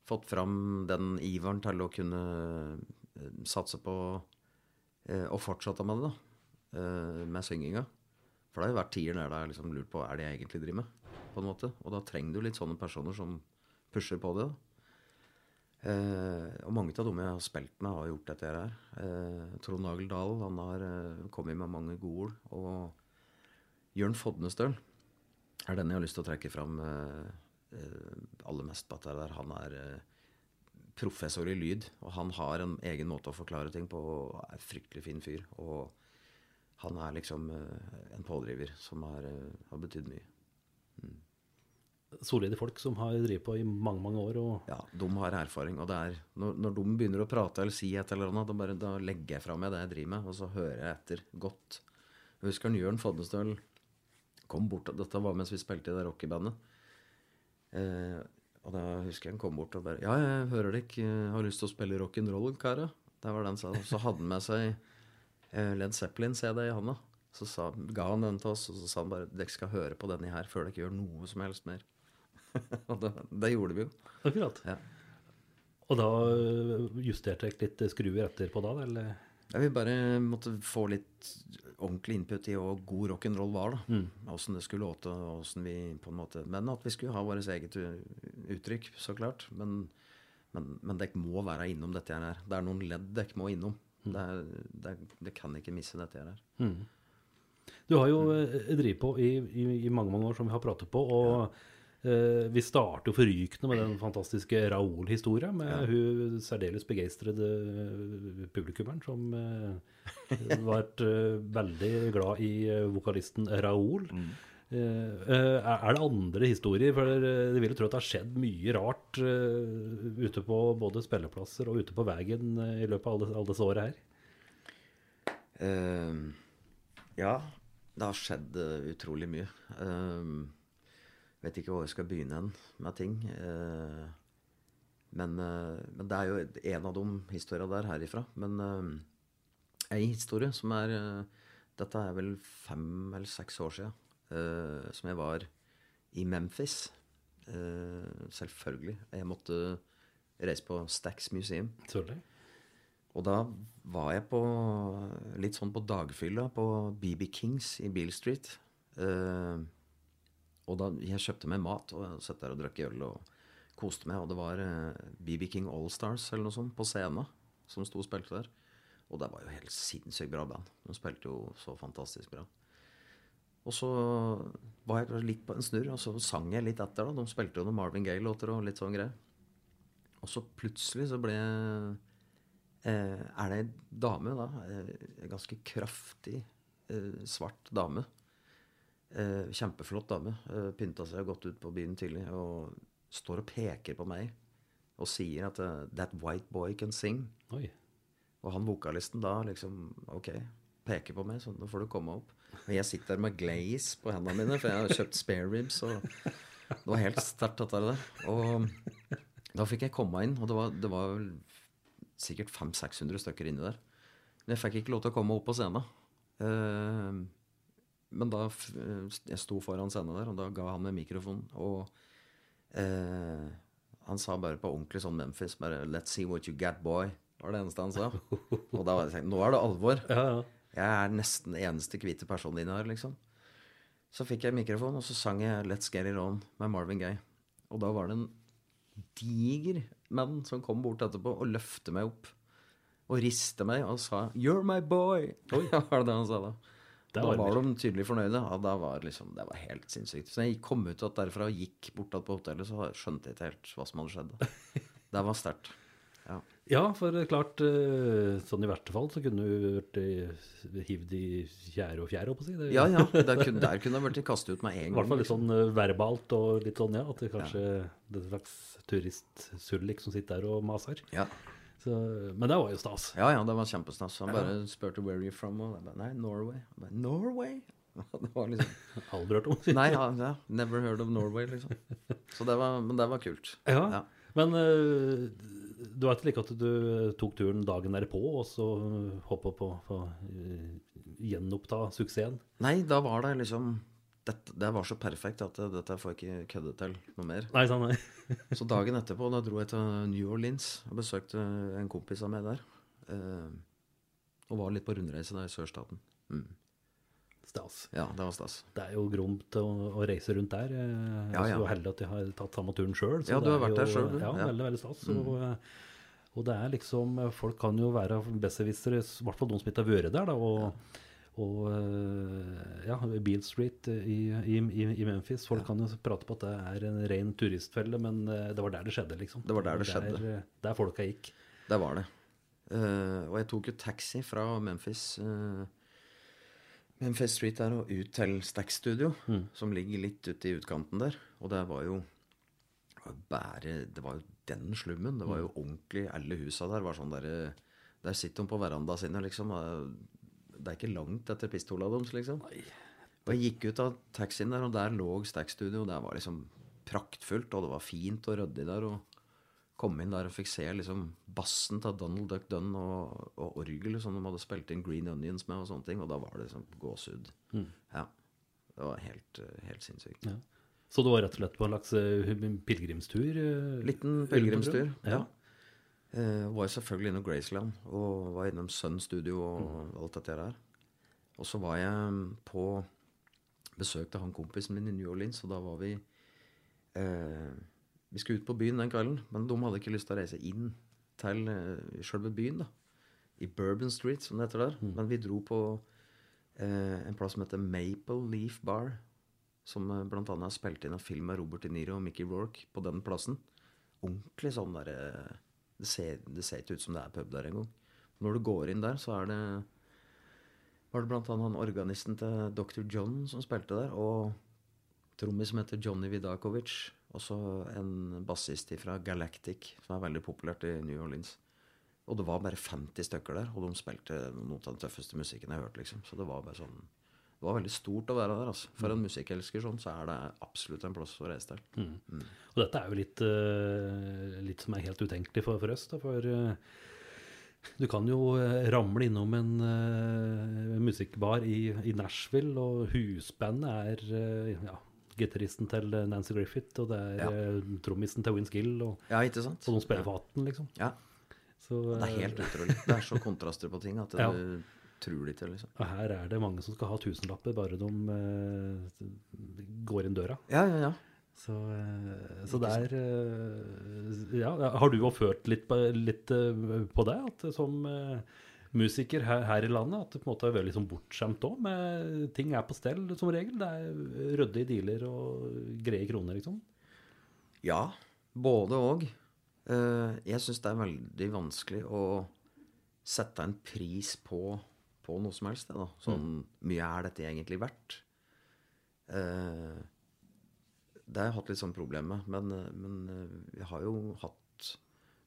fått fram den iveren til å kunne eh, satse på eh, å fortsette med det, da. Eh, med synginga. For det har jo vært tider der det er liksom lurt på er det jeg egentlig driver med. på en måte. Og da trenger du litt sånne personer som pusher på det. da. Eh, og mange av dem jeg har spilt med, har gjort dette her. Eh, Trond Agel Dahl han har eh, kommet med mange gode ord. Og Jørn Fodnestøl er den jeg har lyst til å trekke fram eh, eh, aller mest på at det der, han er eh, professor i lyd. Og han har en egen måte å forklare ting på, og er en fryktelig fin fyr. Og han er liksom en pådriver som har, har betydd mye. Solide folk som har drevet på i mange, mange år. Ja, de har erfaring. Og det er, når, når de begynner å prate eller si et eller annet, da, bare, da legger jeg fra meg det jeg driver med, og så hører jeg etter godt. Jeg husker Jørn Fodnestøl kom bort Dette var mens vi spilte i det rockebandet. Eh, og da husker jeg han kom bort og bare Ja, jeg hører dere ikke har lyst til å spille rock'n'roll, karer. Det var det han sa. Så hadde han med seg eh, Led Zeppelin-CD i handa. Så sa, ga han den til oss, og så sa han bare dere skal høre på denne her før dere gjør noe som helst mer. og det, det gjorde vi jo. akkurat. Ja. Og da øh, justerte jeg litt skruer etterpå da, eller? Ja, vi bare måtte få litt ordentlig input i hva god rock'n'roll var. da. Åssen det skulle låte, og hvordan vi på en måte Men at vi skulle ha vårt eget uttrykk, så klart. Men, men, men dere må være innom dette her. Det er noen ledd dere må innom. Det, er, det, er- det kan ikke misse dette her. Du har jo øh, drevet på i, i, i mange, mange år, som vi har pratet på. og øh, vi starter jo forrykende med den fantastiske Raoul-historia, med hun særdeles begeistrede øh, publikummeren som ble øh, veldig glad i vokalisten Raoul. Eh, eh, er det andre historier? For eh, det vil jo tro at det har skjedd mye rart eh, ute på både spilleplasser og ute på veien eh, i løpet av alle, alle disse årene her. Uh, ja, det har skjedd eh, utrolig mye. Uh, vet ikke hvor jeg skal begynne hen med ting. Eh, men, eh, men det er jo en av de historiene der herifra. Men uh, ei historie som er eh, Dette er vel fem eller seks år siden. eh, som jeg var i Memphis. Eh, selvfølgelig. Jeg måtte reise på Stax Museum. Selvfølgelig. Og da var jeg på litt sånn på dagfylla på BB Kings i Beale Street. Eh, og da jeg kjøpte meg mat og satt der og drakk øl og koste meg. Og det var eh, BB King Allstars eller noe sånt på scenen som sto og spilte der. Og det var jo helt sinnssykt bra band. De spilte jo så fantastisk bra. Og så var jeg litt på en snurr, og så sang jeg litt etter. da. De spilte jo noen Marvin Gaye-låter og litt sånn greier. Og så plutselig så ble jeg eh, er det ei dame, da. eh, En ganske kraftig, eh, svart dame. Eh, kjempeflott dame. Eh, pynta seg og gått ut på byen tidlig og står og peker på meg og sier at uh, 'That white boy can sing'. Oi. Og han vokalisten da liksom OK, peker på meg, så nå får du komme opp. Og jeg sitter med glaze på hendene mine, for jeg har kjøpt spare ribs. Og det var helt sterkt, dette der. Og da fikk jeg komme inn, og det var, det var vel sikkert 500-600 stykker inni der. Men jeg fikk ikke lov til å komme opp på scenen. Eh, men da eh, Jeg sto foran scenen der, og da ga han meg mikrofonen. Og eh, han sa bare på ordentlig sånn Memphis bare 'Let's see what you got, boy'. var det eneste han sa. Og da var jeg tenkt, nå er det alvor. Ja, ja. Jeg er nesten den eneste hvite personen din her, liksom. Så fikk jeg mikrofon, og så sang jeg 'Let's Get It On' med Marvin Gaye. Og da var det en diger mann som kom bort etterpå og løfte meg opp. Og riste meg og sa 'You're my boy'. Oi, var det det han sa da? Det da var de tydelig fornøyde. Ja, da var liksom, det var helt sinnssykt. Så jeg kom ut at derfra og gikk bort på hotellet, så skjønte jeg ikke helt hva som hadde skjedd. Det var sterkt. Ja. Ja, for klart, eh, sånn i verste fall så kunne du vært hivd i fjære og fjære, holdt på å si. Det, ja, ja. Der kunne, der kunne jeg blitt kastet ut med en I hvert fall litt sånn eh, verbalt og litt sånn, ja. At det kanskje det er en slags turistsullik som sitter der og maser. Ja. Så, men det var jo stas. Ja, ja, det var kjempestas. Han bare spurte 'where are you from?' Og jeg bare 'nei, Norway'. Jeg bare, 'Norway?' Det var liksom Aldri hørt om. Nei, ja, ja, never heard of Norway, liksom. Så det var, men det var kult. Ja. Ja. Men uh, du var ikke like at du tok turen dagen derpå og så hoppa på å gjenoppta suksessen? Nei, da var det liksom dette, Det var så perfekt at det, dette får jeg ikke kødde til noe mer. Nei, sånn, nei. Så dagen etterpå da dro jeg til New Orleans og besøkte en kompis av meg der. Eh, og var litt på rundreise der i sørstaten. Mm. Stas. Ja, det var stas. Det er jo gromt å, å reise rundt der. Jeg er Ja, ja. så heldig at jeg har tatt samme turen sjøl. Ja, du har vært der selv, du. Ja, Ja. Mm. veldig, veldig stas. Og, eh, og det er liksom Folk kan jo være besserwissere, i hvert fall de som ikke har vært der. da, og, Og eh, ja, Beale Street i, i, i i Memphis. Folk kan jo prate på at det er en ren turistfelle, men eh, det var der det skjedde, liksom. Det var der det skjedde. Der, der folka gikk. Det var det. Uh, og jeg tok jo taxi fra Memphis Uh, Memphis Street der og ut til Stax Studio, som ligger litt ute i utkanten der. Og det var jo bare Det var jo den slummen. Det var jo ordentlig Alle husa der var sånn der Der sitter de på verandaen sine, liksom. og Det er ikke langt etter pistola deres, liksom. Og jeg gikk ut av taxien der, og der lå Stax Studio. og Det var liksom praktfullt, og det var fint og ryddig der. og kom inn der og fikk se liksom bassen til Donald Duck Dunn og, og orgelet som de hadde spilt inn Green Onions med, og sånne ting. Og da var det liksom gåsehud. Ja. Det var helt, helt sinnssykt. Ja. Så du var rett og slett på en slags eh, pilegrimstur? eh, Liten pilegrimstur. ja. Ja. Eh, var selvfølgelig innom Graceland og var innom Sun Studio og alt dette der. Og så var jeg på besøk til han kompisen min i New Orleans, og da var vi eh, Vi skulle ut på byen den kvelden, men de hadde ikke lyst til å reise inn til eh, selve byen, da. I Bourbon Street, som det heter der. Men vi dro på eh, en plass som heter Maple Leaf Bar. Som eh, har spilt inn en film med Robert De Niro og Mickey Rourke på den plassen. Ordentlig sånn der eh, det ser, det ser ikke ut som det er pub der engang. Når du går inn der, så er det var det blant annet han organisten til Dr. John som spilte der, og trommis som heter Johnny Vidakovic. Og så en bassist fra Galactic, som er veldig populært i New Orleans. Og det var bare 50 stykker der, og de spilte noe av den tøffeste musikken jeg har hørt. liksom. Så det var bare sånn Det var veldig stort å være der. altså. For en musikkelsker sånn, så er det absolutt en plass å reise til. Og dette er jo litt, uh, litt som er helt utenkelig for, for oss. Da, for uh, du kan jo eh, ramle innom en uh, musikkbar i, i Nashville, og husbandet er ja, gitaristen til Nancy Griffith, og det er Ja. trommisen til Wins Gill, og, Ja, og de spiller på hatten, liksom. Ja. Så, Det er helt utrolig. Det er så kontraster på ting at Ja. Du tror de ikke, liksom. og her er det mange som skal ha tusenlapper bare de uh, går inn døra. Ja, ja, ja. Så, uh, så der er eh, Ja, har du òg følt litt litt på det? At som musiker her, her i landet, at det på en måte er veldig sånn bortskjemt òg? Ting er på stell som regel. Det er ryddige dealer og greie kroner, liksom. Ja, både. Eh, jeg syns det er veldig vanskelig å sette en pris på, på noe som helst. Da. Sånn mye er dette egentlig verdt? Eh, det har jeg hatt litt sånn problem med. Men, eh, men eh, jeg har jo hatt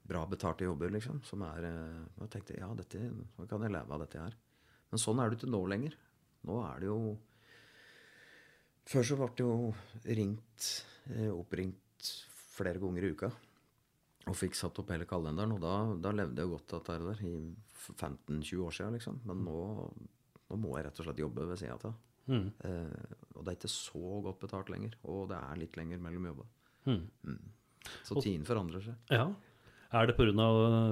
bra betalte jobber, liksom. Som er eh, Jeg tenkte ja, dette, kan jeg leve av dette her. Men sånn er det ikke nå lenger. Nå er det jo Før så ble det jo ringt, eh, oppringt flere ganger i uka. Og fikk satt opp hele kalenderen. Og da, da levde jeg godt av dette der i 15-20 år siden, liksom. Men nå, nå må jeg rett og slett jobbe ved sida av. Eh, og det er ikke så godt betalt lenger. Og det er litt lenger mellom jobber. Mm. Så tiden forandrer seg. Ja. Er det pga.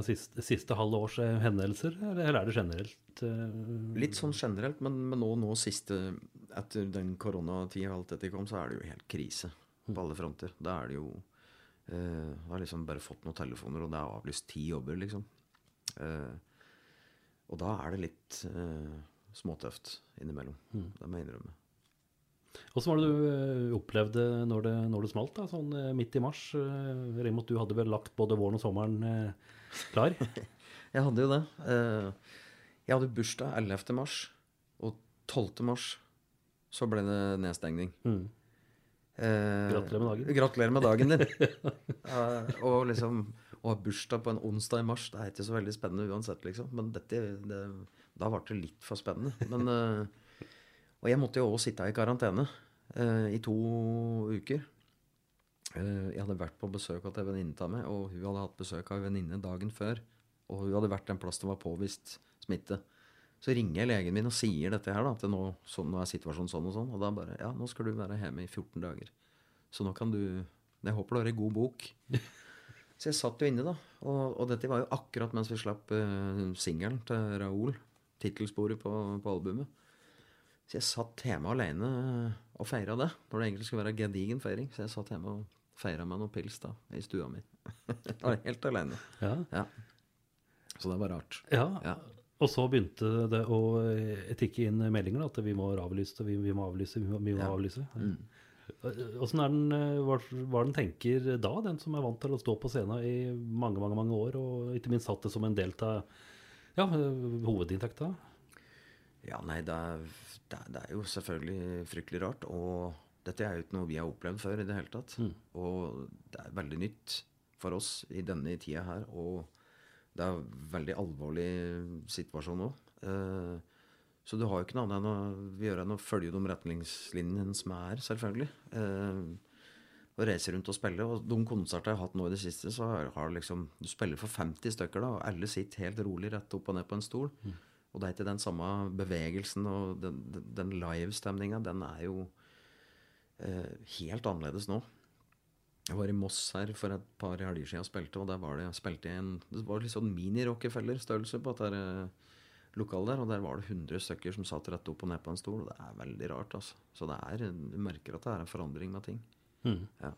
Siste, siste halve års eh, hendelser, eller eller er det generelt? Uh... Litt sånn generelt, men, men nå, nå siste Etter den koronatida og alt dette kom, så er det jo helt krise på alle fronter. Da er det jo Jeg har liksom bare fått noen telefoner, og det er avlyst ti jobber, liksom. Uh, og da er det litt uh, småtøft innimellom. Det må jeg innrømme. Åssen var det du opplevde når det, når det smalt, da, sånn midt i mars? Regner du hadde vel lagt både våren og sommeren klar? Jeg hadde jo det. Jeg hadde bursdag 11. mars, og 12. mars så ble det nedstengning. Eh, Gratulerer med dagen. Gratulerer med dagen din. Eh, og liksom å ha bursdag på en onsdag i mars, det er ikke så veldig spennende uansett, liksom. Men dette, det, da ble det litt for spennende. Men, eh, og jeg måtte jo også sitte i karantene eh, i to uker. Eh, jeg hadde vært på besøk hos ei venninne av meg, og hun hadde hatt besøk av ei venninne dagen før. Og hun hadde vært en plass det var påvist smitte. Så ringer jeg legen min og sier dette her, da, at nå, så, nå er situasjonen sånn og sånn. Og da bare Ja, nå skal du være hjemme i 14 dager. Så nå kan du Jeg håper du har ei god bok. Så jeg satt jo inne, da. Og, og dette var jo akkurat mens vi slapp uh, singelen til Raoul. Tittelsporet på, på albumet. Så jeg satt hjemme alene og feira det. Når det egentlig skulle være gedigen feiring. Så jeg satt hjemme og feira meg noen pils da, i stua mi. Helt alene. Ja. Ja. Så det var rart. ja. Ja. Og så begynte det å eh, tikke inn meldinger da, at vi må avlyse, vi, vi må avlyse, vi må, vi må Ja. avlyse. Hvordan er den, eh, hva, hva den tenker da, den som er vant til å stå på scenen i mange, mange mange år, og ikke minst hatt det som en del av ja, eh, hovedinntekta? Ja, nei, det er, det, er, jo selvfølgelig fryktelig rart. Og dette er jo ikke noe vi har opplevd før i det hele tatt. Og det er veldig nytt for oss i denne tida her. Og det er en veldig alvorlig situasjon nå. Eh, så du har jo ikke noe annet enn å gjøre enn å følge de retningslinjene som er, selvfølgelig. Eh, og reise rundt og spille. Og de konserter jeg har hatt nå i det siste, så har, du liksom Du spiller for 50 stykker, da, og alle sitter helt rolig rett opp og ned på en stol. Og det er ikke den samme bevegelsen og den, den, den livestemninga. Den er jo eh, helt annerledes nå. Jeg var i Moss her for et par helger siden og spilte, og der var det, jeg spilte i en, det var litt sånn mini-Rockefeller-størrelse på dette eh, lokalet der, og der var det 100 stykker som satt rett opp og ned på en stol. og Det er veldig rart, altså. Så det er, du merker at det er en forandring med ting. Ja.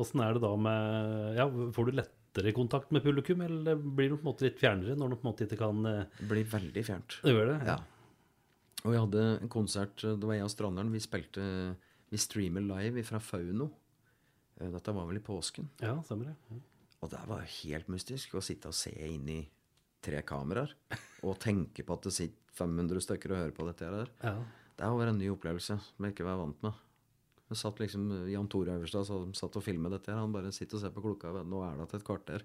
Åssen er det da med ja, Får du lettere kontakt med publikum, eller blir du på en måte litt fjernere når du på en måte ikke kan eh, Det blir veldig fjernt. Det gjør det? Ja. Og jeg hadde en konsert, det var jeg og Stranderen, vi spilte Vi streamer live fra Fauno. Eh, Dette var vel i påsken. Ja, stemmer det. Ja. Og det var helt mystisk å sitte og se inn i tre kameraer og tenke på at det sitter 500 stykker og hører på dette her. Ja. Det vært en ny opplevelse som jeg ikke var vant med. Jeg satt liksom Jan Tore Øverstad som satt og filmet dette. her Han bare sitter og ser på klokka. Nå er det til et kvarter.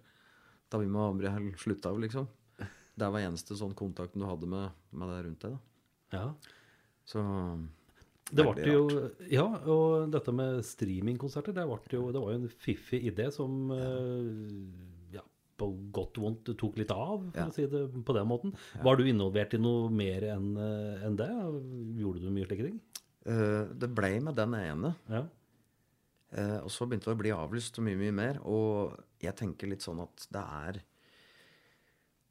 Da vi må avbryte slutte av, liksom. Det var eneste sånn kontakten du hadde med, med det rundt deg. da. ja. Så Det ble jo, ja, og dette med streamingkonserter, det, jo, det var jo en fiffig idé som ja. ja, på godt og vondt tok litt av, for Ja. å si det på den måten. Var du involvert i noe mer enn en det? Gjorde du mye slike ting? Uh, det ble med den ene. Ja. Uh, og så begynte det å bli avlyst mye, mye mer. Og jeg tenker litt sånn at det er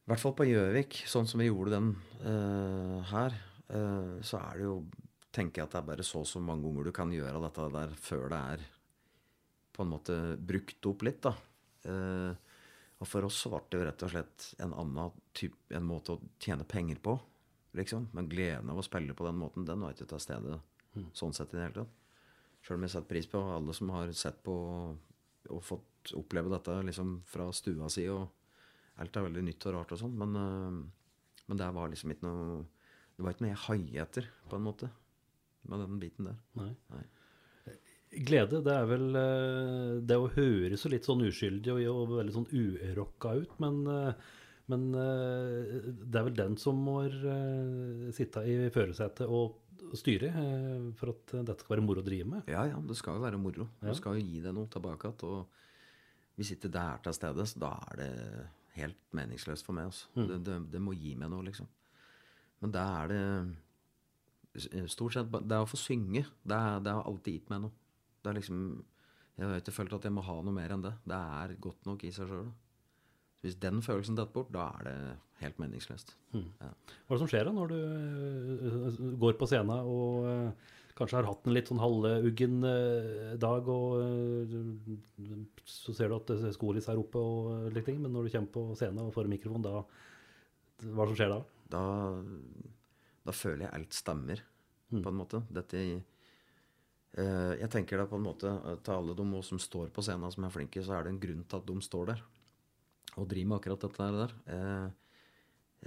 I hvert fall på Gjøvik, sånn som vi gjorde den uh, her, eh, så er det jo Tenker jeg at det er bare så og så mange ganger du kan gjøre dette der før det er på en måte brukt opp litt, da. Eh, og for oss så ble det jo rett og slett en annen type, en måte å tjene penger på, liksom. Men gleden av å spille på den måten, den var ikke til stede sånn sett i det hele tatt. Sjøl om jeg setter pris på alle som har sett på og fått oppleve dette liksom fra stua si. og Alt er veldig nytt og rart og sånn, men, øh, men det var liksom ikke noe Det var ikke noe jeg haiet etter, på en måte, med den biten der. Nei. Nei. Glede, det er vel eh, Det å høres så litt sånn uskyldig og, og veldig sånn urocka ut, men, eh, men eh, det er vel den som må sitte i førersetet og styre for at dette skal være moro å drive med. Ja, ja, det skal jo være moro. Ja. Du skal jo gi deg noe tilbake igjen. Og hvis ikke det er til stede, så da er det helt meningsløst for meg. Altså. Mm. Det, det, det må gi meg noe, liksom. Men da er det stort sett Det å få synge. Det, det har alltid gitt meg noe. Det er liksom Jeg har ikke følt at jeg må ha noe mer enn det. Det er godt nok i seg sjøl. Hvis den følelsen detter bort, da er det helt meningsløst. Hmm. Ja. Hva er det som skjer da når du eh, går på scenen og eh, kanskje har hatt en litt sånn halvuggen eh, dag, og eh, så ser du at skolis er oppe og eh, litt ting, men når du kommer på scenen og får mikrofon, da Hva er det som skjer da? da, da føler jeg alt stemmer, på en måte. Dette eh, Jeg tenker da på en måte eh, til alle de som står på scenen som er flinke, så er det en grunn til at de står der og driver med akkurat dette der. Eh,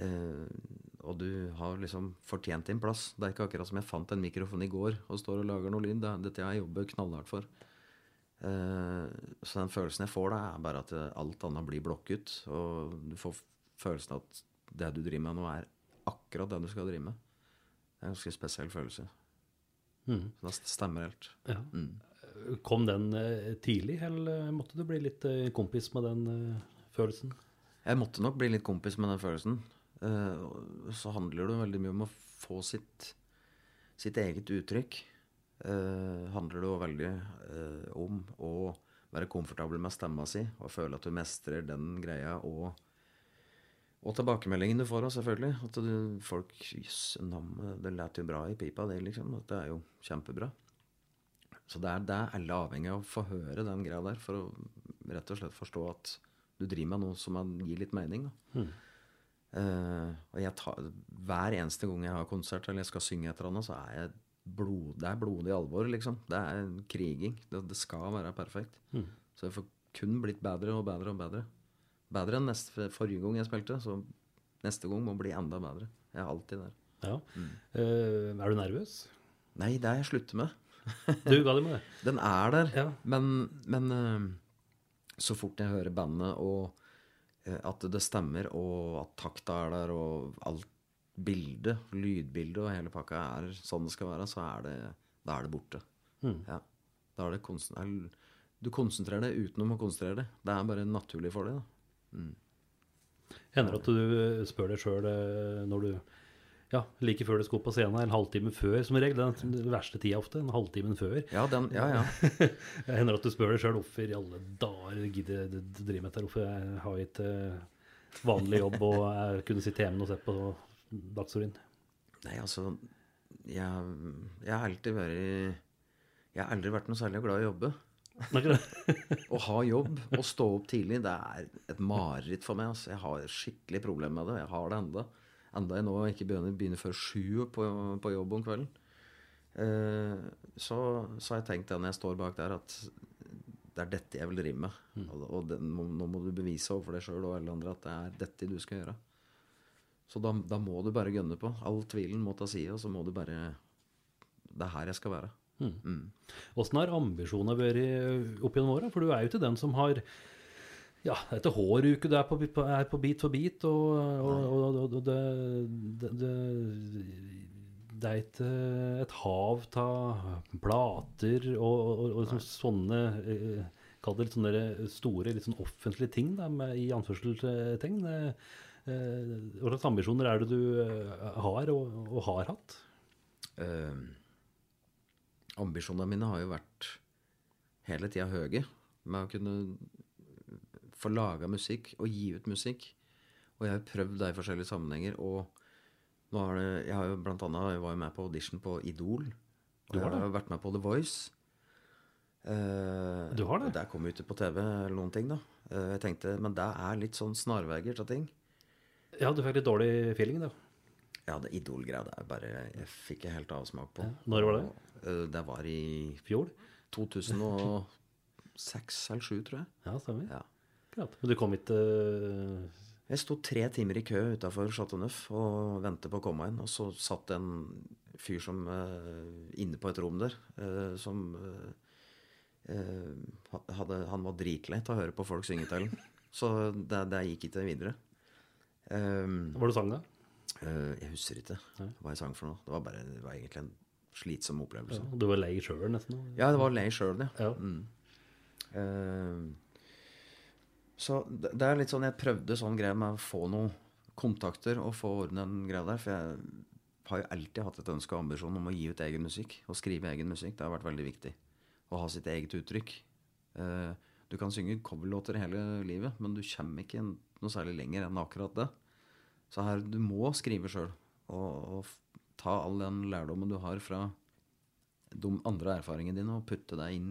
eh, og du har liksom fortjent din plass. Det er ikke akkurat som jeg fant en mikrofon i går og står og lager noe lyd. Det dette jeg jobber knallhardt for. Eh, så den følelsen jeg får da, er bare at eh, alt annet blir blokket. Og du får følelsen at det du driver med nå, er akkurat det du skal drive med. Det er en ganske spesiell følelse. Mm. Så det stemmer helt. Ja. Kom den eh, tidlig, eller måtte du bli litt eh, kompis med den eh, følelsen? Jeg måtte nok bli litt kompis med den følelsen. Eh, så handler det veldig mye om å få sitt, sitt eget uttrykk. Eh, handler det jo veldig eh, om å være komfortabel med stemma si og føle at du mestrer den greia. Og, og tilbakemeldingen du får, selvfølgelig. At du, folk Jøss, det lät jo bra i pipa, det, liksom. At det er jo kjempebra. Så det er, det er alle avhengig av å få høre den greia der, for å rett og slett forstå at du driver med noe som gir litt mening. Da. Eh, og jeg tar, hver eneste gang jeg har konsert eller jeg skal synge et eller annet, så er jeg blod, det er blodig alvor, liksom. Det er kriging. Det, det skal være perfekt. Så jeg får kun blitt bedre og bedre og bedre. Bedre enn neste, forrige gang jeg spilte, så neste gang må bli enda bedre. Jeg er alltid der. Ja. Eh, er du nervøs? Nei, det er jeg slutter med. Du ga det med det. Den er der, Ja. men, men uh, så fort jeg hører bandet, og uh, at det stemmer, og at takta er der, og alt bildet, lydbildet og hele pakka er sånn det skal være, så er det, da er det borte. Ja. Da er det konsen- du konsentrerer deg utenom å konsentrere deg. Det er bare naturlig for deg. da. Hender det at du spør deg sjøl når du ja, like før du skal opp på scenen, en halvtime før, som regel. Det er den verste tida ofte. En halvtime før. Ja, den, ja, ja. Hender at du spør deg sjøl hvorfor i alle dager gidder jeg å drive med dette? Hvorfor jeg har ikke eh, vanlig jobb og jeg kunne sitte hjemme og se på Dagsrevyen? Nei, altså jeg, jeg har alltid vært Jeg har aldri vært noe særlig glad i å jobbe. Å ha jobb og stå opp tidlig, det er et mareritt for meg. Altså. Jeg har skikkelig problemer med det. Jeg har det enda. Enda jeg nå ikke begynner, begynner før sju på, på jobb om kvelden. Eh, så, så har jeg tenkt det når jeg står bak der, at det er dette jeg vil drive med. Og, og det, nå, nå må du bevise overfor deg sjøl og alle andre at det er dette du skal gjøre. Så da, da må du bare gønne på. All tvilen må ta side, og så må du bare Det er her jeg skal være. Åssen har ambisjonene vært opp gjennom åra? For du er jo ikke den som har ja, er ikke hver du er på, er på bit for bit, og, og, og, og det, det, det, det er ikke et hav av plater og, liksom sånne eh, Kall det litt sånne store, litt sånn offentlige ting, da, med, i anførselstegn. Eh, eh, Hva slags ambisjoner er det du har og, har hatt? Eh, ambisjonene mine har jo vært hele tida høye med å kunne få laga musikk og gi ut musikk. Og jeg har prøvd det i forskjellige sammenhenger. Og nå har det, jeg har jo blant annet jeg var jo med på audition på Idol. Og Du jeg har vært med på The Voice. Eh, Du har det? Der kom jeg ut på TV eller noen ting, da. Eh, jeg tenkte, Men det er litt sånn snarveier til ting. Ja, du fikk litt dårlig feeling, da. Ja, det Idol-greia det er bare Jeg fikk jeg helt avsmak på. Når var det? Det var i Fjor? 2006 eller 2007, tror jeg. Ja, stemmer. Ja. Men du kom ikke uh... Jeg sto tre timer i kø utafor Chateau Neuf og ventet på å komme inn. Og så satt det en fyr som uh, inne på et rom der, uh, som hadde, Han var dritlei til å høre på folk synge til ham. Så det, det gikk ikke videre. Um, var det du sang, da? Eh, jeg husker ikke hva jeg sang for noe. Det var, bare, det var egentlig en slitsom opplevelse. Du var lei sjøl, nesten? Ja, det var lei sjøl, ja. Ja. Eh, så det, er litt sånn Jeg prøvde sånn greie med å få noen kontakter og få ordne den greia der. For jeg har jo alltid hatt et ønske og ambisjon om å gi ut egen musikk. Og skrive egen musikk. Det har vært veldig viktig. Å ha sitt eget uttrykk. Eh, du kan synge coverlåter hele livet, men du kommer ikke noe særlig lenger enn akkurat det. Så her, du må skrive sjøl. Og, og ta all den lærdommen du har fra de andre erfaringene dine, og putte deg inn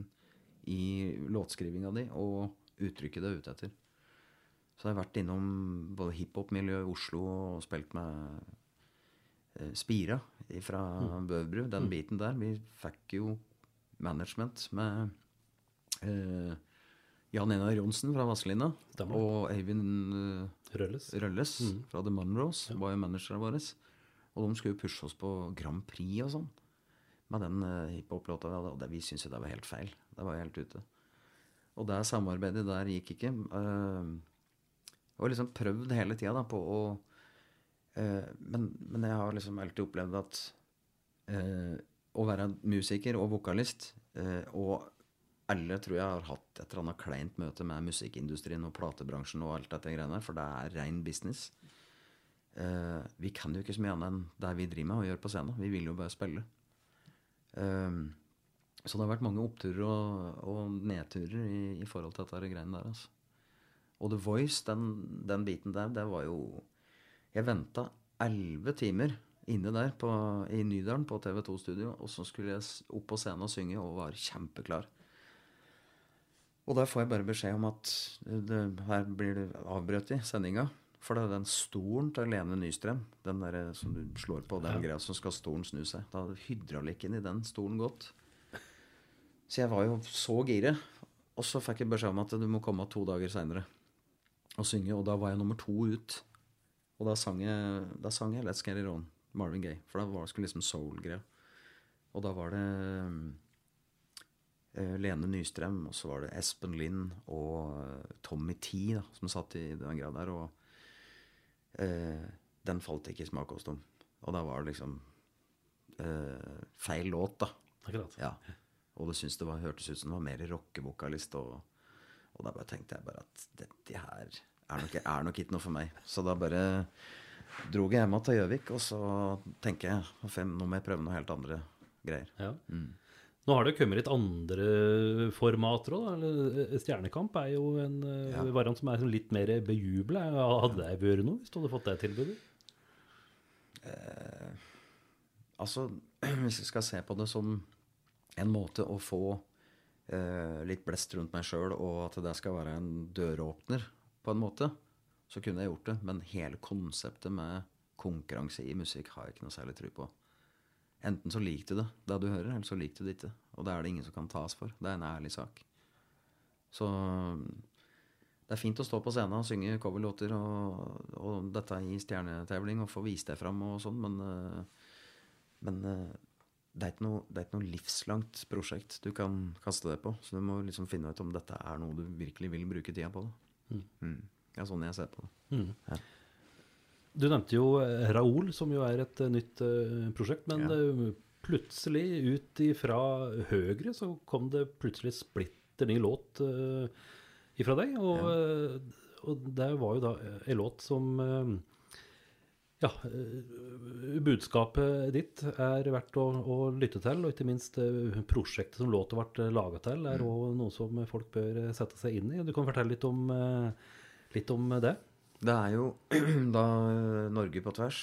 i låtskrivinga di og uttrykket du er ute etter. Så jeg har vært innom både hiphop-miljøet i Oslo og spilt med eh, Spira fra Bøverbru. Den biten der. Vi fikk jo management med eh, Jan Enar Johnsen fra Vazelina og Eivind uh, Rølles? Rølles fra The Monroes var jo managerne våre. Og de skulle jo pushe oss på Grand Prix og sånn. Med den uh, hiphop-låta vi hadde. Og det, vi syntes jo det var helt feil. Det var jo helt ute. Og det samarbeidet der gikk ikke. Uh, jeg har liksom prøvd hele tida da, på å uh, men, men jeg har liksom alltid opplevd at uh, å være musiker og vokalist eh, Og alle tror jeg har hatt et eller annet kleint møte med musikkindustrien og platebransjen og alt dette greiene der, for det er rein business. Uh, vi kan jo ikke så mye annet enn det vi driver med og gjør på scenen. Vi vil jo bare spille. Eh, så det har vært mange oppturer og, og nedturer i, i forhold til dette greiene der. altså. Og The Voice, den, den biten der, det var jo Jeg venta elleve timer inne der på, i Nydalen på TV2 Studio, og så skulle jeg opp på scenen og synge og var kjempeklar. Og der får jeg bare beskjed om at det, her blir det avbrøt i sendinga. For det er den stolen til Lene Nystrøm, den der eh, som du slår på, den greia som skal stolen snu seg. Da hadde hydraulikken i den stolen gått. Så jeg var jo så giret. Og så fikk jeg beskjed om at du må komme to dager seinere og synge. Og da var jeg nummer to ut. Og da sang jeg, da sang jeg Let's Get It On, Marvin Gaye. For da var det skulle liksom soul-greia. Og da var det eh, Lene Nystrøm, og så var det Espen Lind og eh, Tommy T da, som satt i den grad der. Og eh, den falt ikke i smak hos dem. Og da var det liksom eh, feil låt, da. Akkurat. Ja. Og det syntes det var, hørtes ut som det var mer rockevokalist. Og, og da bare tenkte jeg bare at dette her er nok, er nok ikke noe for meg. Så da bare dro jeg hjem til Gjøvik, og så tenker jeg fem, nå må jeg prøve noe helt andre greier. Ja. Nå har det kommet litt andre formater òg. Stjernekamp er jo en eh, Ja. variant som er sånn litt mer bejubla. Hadde det vært noe hvis du hadde fått det tilbudet? Altså, hvis jeg skal se på det som en måte å få eh, litt blest rundt meg sjøl, og at det skal være en døråpner, på en måte, så kunne jeg gjort det. Men hele konseptet med konkurranse i musikk har jeg ikke noe særlig tro på. Enten så liker du det, det du hører, eller så liker du det ikke. Og det er det ingen som kan tas for. Det er en ærlig sak. Så det er fint å stå på scenen og synge coverlåter og, og dette i stjernetevling og få vist det fram og sånn, men, eh, men eh, det er, ikke noe, det er ikke noe livslangt prosjekt du kan kaste det på. Så du må liksom finne ut om dette er noe du virkelig vil bruke tida på. Da. Mm. Det er sånn jeg ser på det. Du nevnte jo eh, Raoul, som jo er et eh, nytt eh, prosjekt. Men Ja. plutselig, ut ifra Høyre, så kom det plutselig splitter ny låt ifra deg. Og, ja. og det var jo da en låt som Ja, budskapet ditt er verdt å, å lytte til, og ikke minst prosjektet som låta ble laga til, er òg noe som folk bør sette seg inn i. Du kan fortelle litt om, litt om det? Det er jo da eh, Norge på tvers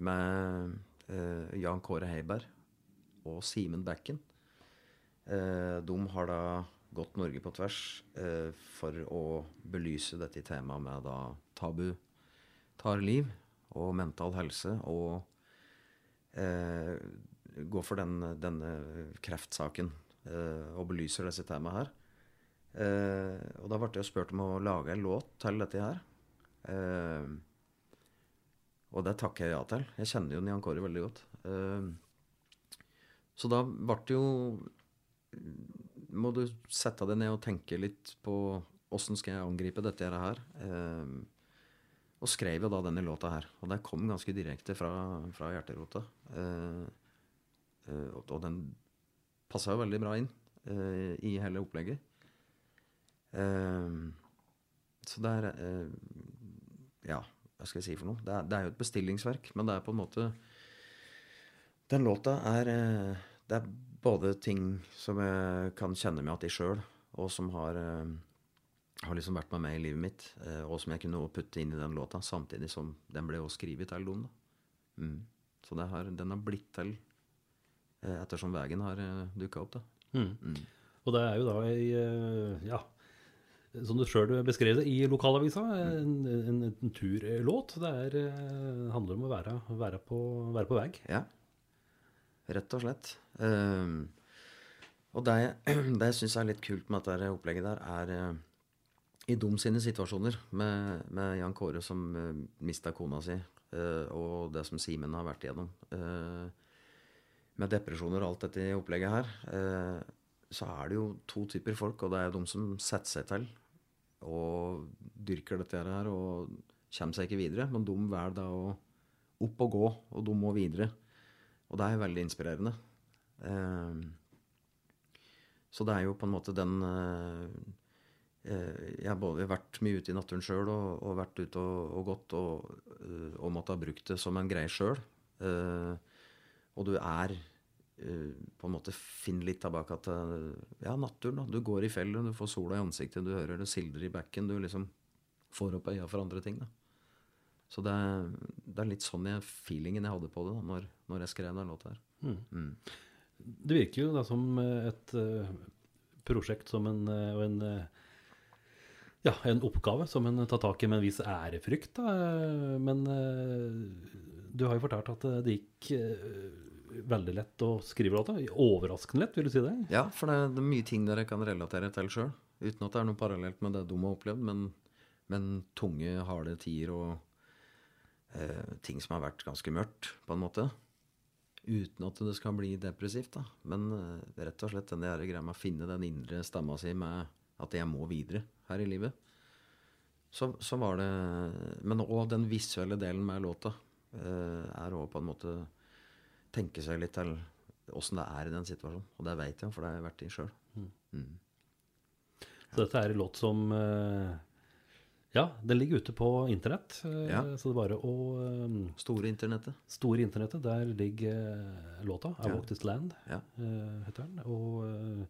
med eh, Jan Kåre Heiberg og Simen Bekken. Eh, de har da gått Norge på tvers eh, for å belyse dette temaet med da tabu tar liv og mental helse og eh, gå for den, denne kreftsaken eh, og belyser disse temaene her. Og da ble jeg spurt om å lage en låt til dette her. Eh, og det takker jeg ja til. Jeg kjenner jo Nian Kåre veldig godt. Eh, så da ble det jo Må du sette deg ned og tenke litt på åssen skal jeg angripe dette her. Eh, og skrev jo da denne låta her. Og det kom ganske direkte fra, fra hjerterota. Og, den passa jo veldig bra inn i hele opplegget. Så det er Ja, hva skal jeg si for noe? Det er, det er jo et bestillingsverk, men det er på en måte Den låta er eh, Det er både ting som jeg kan kjenne meg igjen i sjøl, og som har eh, har liksom vært med meg i livet mitt, eh, og som jeg kunne putte inn i den låta, samtidig som den ble også skrevet til dem. da. Mm. Så det har, den har blitt til ettersom veien har dukka opp. da. Og det er jo da ei Ja, som du sjøl beskrev det i lokalavisa, en, en, en turlåt. Det er, eh, handler om å være, være, på, være på vei. Ja. Rett og slett. Um, og det, det jeg syns er litt kult med dette opplegget der, er eh, i Dom sine situasjoner med, med Jan Kåre som uh, mista kona si, uh, og det som Simen har vært igjennom, Uh, med depresjoner og alt dette opplegget her, eh, så er det jo to typer folk, og det er de som setter seg til og dyrker dette her og kommer seg ikke videre, men de velger da å opp og gå, og de må videre. Og det er veldig inspirerende. Eh, så det er jo på en måte den eh, eh, Jeg har både vært mye ute i naturen sjøl og, og vært ute og, og gått og, eh, og måtte ha brukt det som en greie sjøl. og du er på en måte finner litt tilbake til ja, naturen. da. Du går i fjellet, du får sola i ansiktet, du hører det sildrer i bekken. Du liksom får opp øya for andre ting. da. Så det er, det er litt sånn jeg, feelingen jeg hadde på det da, når, når jeg skrev den låta her. Det virker jo da som et eh, prosjekt som en, eh, og en, eh, ja, en oppgave som en tar tak i med en viss ærefrykt. Da. Men eh, du har jo fortalt at det gikk eh, veldig lett å skrive låta. Overraskende lett, vil du si det? Ja, for det, det er mye ting dere kan relatere til sjøl. Uten at det er noe parallelt med det de har opplevd. Men, men tunge, harde tider og eh, ting som har vært ganske mørkt, på en måte. Uten at det skal bli depressivt, da. Men eh, rett og slett den der greia med å finne den indre stemma si med at jeg må videre her i livet. Så, så var det Men òg den visuelle delen med låta eh, er òg på en måte tenke seg litt til åssen det er i den situasjonen. Og det veit jeg, for det har jeg vært i sjøl. Mm. Så dette er en låt som eh, Ja, den ligger ute på internett. eh, Ja. Så det er bare å eh, Store internettet. Store internettet, der ligger låta. I Ja. Walk This Land, Ja. heter den. Og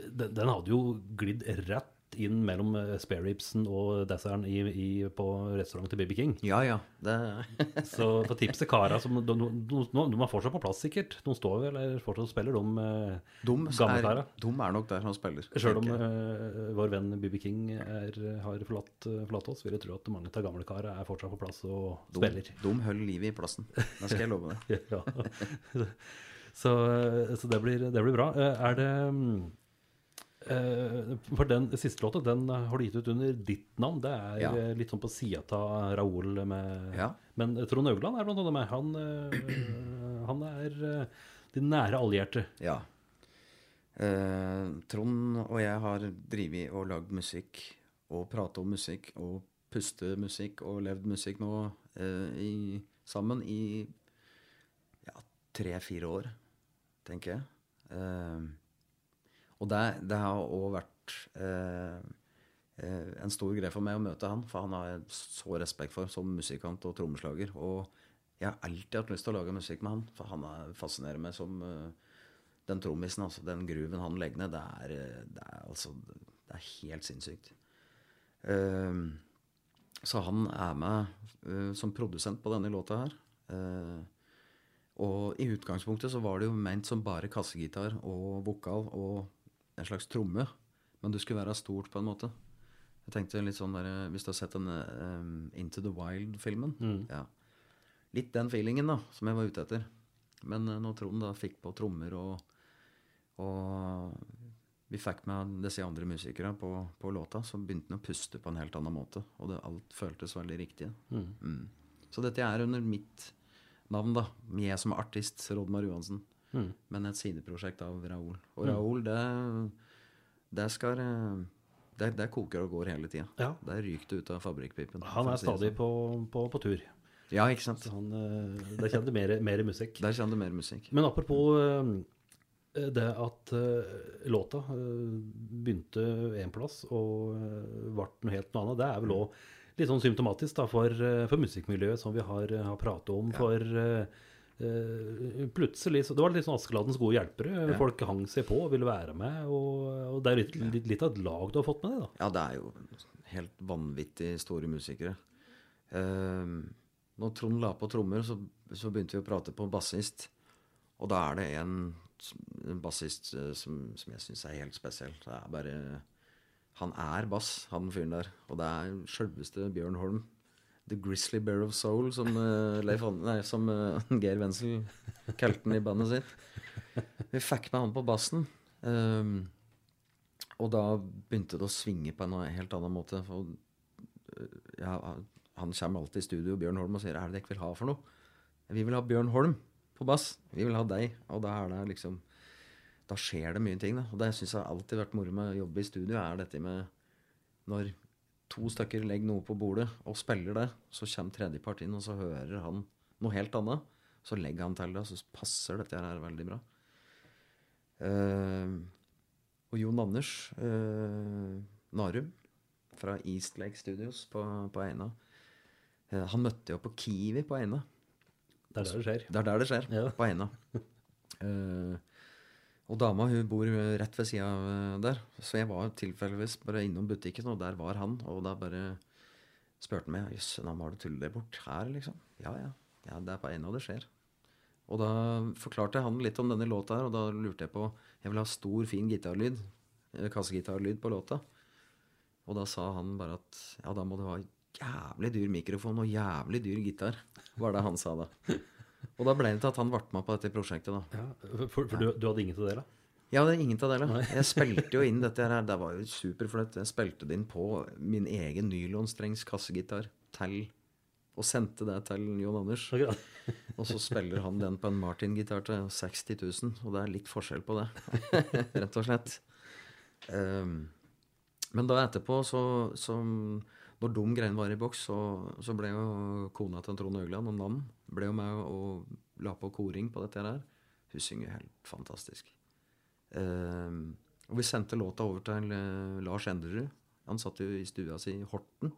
den, den hadde jo glidd rett inn mellom eh, spareribsen og desserten i, i, på restauranten til Baby King. Ja, ja. Det, Så for tips til kara som de, de, de, de er fortsatt på plass, sikkert. De står vel eller fortsatt og spiller, de eh, de, gamle kara. de er nok der som spiller. Sjøl om uh, vår venn BB King er, har forlatt, forlatt oss, vil jeg tro at mange av gamle kara er fortsatt på plass og de, spiller. de holder livet i plassen. Det skal jeg love deg. ja. Så, så det, blir, det blir bra. Er det mm, For den siste låta, den har du gitt ut under ditt navn. Det er Ja. eh, litt sånn på sida av Raoul med Ja. Men Trond Augland er blant annet med. Han, eh, han er eh, de nære allierte. Ja. Eh, Trond og jeg har drevet og lagd musikk og prata om musikk og puste musikk og levd musikk nå eh, i, sammen i ja, tre-fire år, tenker jeg. Eh, og det, det har òg vært eh, eh, en stor greie for meg å møte han, for han har jeg så respekt for som musikant og trommeslager. Og jeg har alltid hatt lyst til å lage musikk med han, for han er- fascinerer meg som eh, den trommisen, altså den grooven han legger ned, det er, eh, det er altså Det er helt sinnssykt. Ehm, så han er med uh, som produsent på denne låta her. Og i utgangspunktet så var det jo ment som bare kassegitar og vokal og en slags tromme. Men det skulle være stort, på en måte. Jeg tenkte litt sånn der, eh, Hvis du har sett den um, Into the Wild-filmen ja. Litt den feelingen da, som jeg var ute etter. Men uh, når Trond da fikk på trommer og, og vi fikk med disse andre musikere på, på låta, så begynte han å puste på en helt annen måte. Og det, alt føltes veldig riktig. Mm. Så dette er under mitt navn, da. Jeg som artist, Rodmar Johansen. Men et sideprosjekt av Raoul. Og Raoul, det, det skal eh, det, det koker og går hele tida. Ja. Der ryker det ut av fabrikkpipen. Han er stadig sånn. på, på, på tur. Ja, ikke sant. Så han, eh, der kommer det mer, mer musikk. Der kommer det mer musikk. Men apropos eh, det at låta begynte en plass og ble noe helt noe annet, det er vel òg litt sånn symptomatisk da, for, for musikkmiljøet som vi har, har pratet om. For eh, eh, plutselig så Det var litt sånn Askeladdens gode hjelpere. Folk hang seg på og ville være med. Og, og det er litt, litt, litt av et lag du har fått med deg, da. Ja, det er jo helt vanvittig store musikere. Ehm, når Trond la på trommer, så, så begynte vi å prate på bassist. Og da er det en, en bassist eh, som, som jeg syns er helt spesiell. Det er bare Han er bass, han fyren der. Og det er sjølveste Bjørn Holm. The Grizzly Bear of Soul, som, uh, nei, som uh, Geir Wenzel kalte den i bandet sitt. Vi fikk med han på bassen. Um, og da begynte det å svinge på en helt annen måte. For, øh, ja, han kommer alltid i studio, Bjørn Holm, og sier 'Er det dere vil ha for noe?' 'Vi vil ha Bjørn Holm på bass. Vi vil ha deg.' Og da er det liksom Da skjer det mye ting, da. Og det syns jeg har alltid vært moro med å jobbe i studio, er dette med når to stykker legger noe på bordet og spiller det, så kommer tredjepart inn, og så hører han noe helt annet. Så legger han til det, og så passer dette her veldig bra. Uh, og Jon Anders uh, Narum fra East Lake Studios på, på Eina. uh, han møtte jo på Kiwi på Eina. Det er der det skjer. Det er der det skjer, Ja. på Eina. Eh, og dama hun bor rett ved sida av der, så jeg var tilfeldigvis bare innom butikken, og der var han. Og da bare spurte han meg jøss, navn har du tullet det bort her, liksom? Ja, ja. ja, det er på av det skjer. Og da forklarte jeg han litt om denne låta her, og da lurte jeg på Jeg vil ha stor, fin gitarlyd. eh, Kassegitarlyd på låta. Og da sa han bare at ja, da må du ha jævlig dyr mikrofon og jævlig dyr gitar. Var det han sa da. Og da ble det til at han ble med på dette prosjektet, da. Ja, for for du, du hadde ingen til det, da? Jeg hadde ingen til det. da. Jeg spilte jo inn dette her. Det var jo superflott. Jeg spilte det inn på min egen nylonstrengs kassegitar til Og sendte det til Jon Anders. Og så spiller han den på en Martin-gitar til 60 000. Og det er litt forskjell på det, rett og slett. Um, men da etterpå, så, så Når de greiene var i boks, så, så ble jo kona til Trond Øgland og Nann ble jo med og la på koring på dette her. Hun synger helt fantastisk. Ehm, og vi sendte låta over til eh, Lars Enderud. Han satt jo i stua si i Horten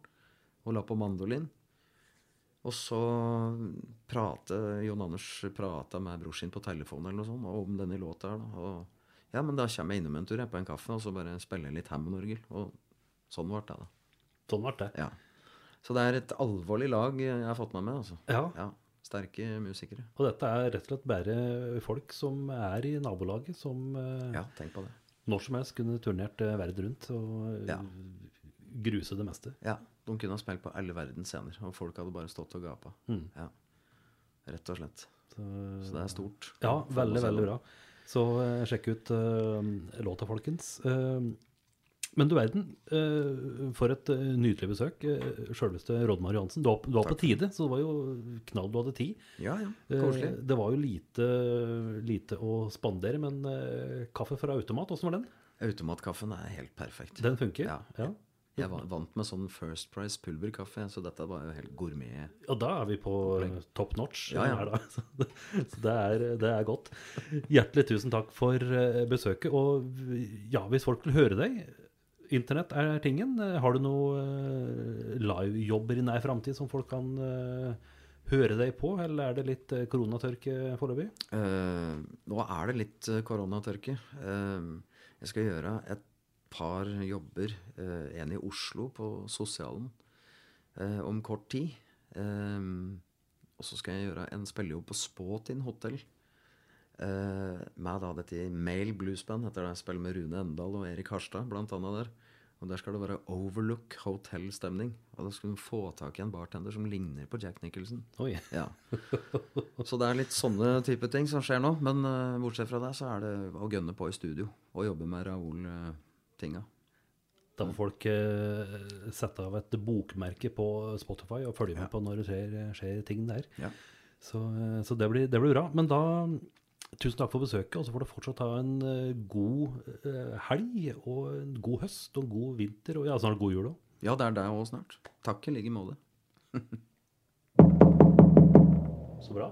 og la på mandolin. Og så prate, Jon Anders prata med bror sin på telefonen eller noe sånt, om denne låta da, og ja, men da kommer jeg innom en tur jeg, på en kaffe, og så bare spiller jeg litt Hammond-orgel. Og sånn ble det, da. Sånn ble det. Ja. Så det er et alvorlig lag jeg har fått med meg, altså. Ja. Ja, Sterke musikere. Og dette er rett og slett bare folk som er i nabolaget, som eh, Ja, tenk på det. når som helst kunne turnert eh, verden rundt og eh, Ja. gruse det meste. Ja, De kunne ha spilt på alle verdens scener, og folk hadde bare stått og gapa. Mm. Ja. Rett og slett. Så, Så det er stort. Ja, veldig, veldig bra. Så sjekk ut uh, låta, folkens. Eh, men du verden, eh, for et eh, nydelig besøk. Uh, Sjølveste Rodmar Johansen. Du var, du var på tide, så det var jo knall du hadde tid. Ja, ja. Eh, Koselig. det var jo lite, lite å spandere, men eh, kaffe fra automat, åssen var den? Automatkaffen er helt perfekt. Den funker? Ja. ja. Jeg var vant med sånn First Price pulverkaffe, så dette var jo helt gourmet. Og da er vi på eh, top notch. Ja, ja. her. Så det, så det, er, det er godt. Hjertelig tusen takk for eh, besøket. Og ja, hvis folk vil høre deg Internett er tingen. Eh, Har du noen livejobber i nær framtid som folk kan eh, høre deg på, eller er det litt eh, koronatørke foreløpig? Uh, nå er det litt eh, koronatørke. Uh, jeg skal gjøre et par jobber. uh, en i Oslo på Sosialen eh, om kort tid. Eh, og så skal jeg gjøre en spillejobb på Spåtin hotell. Eh, med da dette Male Bluesband, etter det jeg spiller med Rune Endal og Erik Harstad, blant annet der. Og der skal det være Overlook Hotel-stemning. Og da skal du få tak i en bartender som ligner på Jack Nicholson. Oi. Ja. Så det er litt sånne type ting som skjer nå. Men uh, bortsett fra det, så er det å gønne på i studio og jobbe med Raoul-tinga. Da må folk uh, sette av et bokmerke på Spotify og følge med på når det skjer, skjer ting der. Ja. Så, så det, blir, det blir bra. Men da tusen takk for besøket, og så får du fortsatt ha en eh, god eh, helg og en god høst og en god vinter og ja, snart god jul òg. ja, det er deg òg snart. Takk i like måte. Så bra.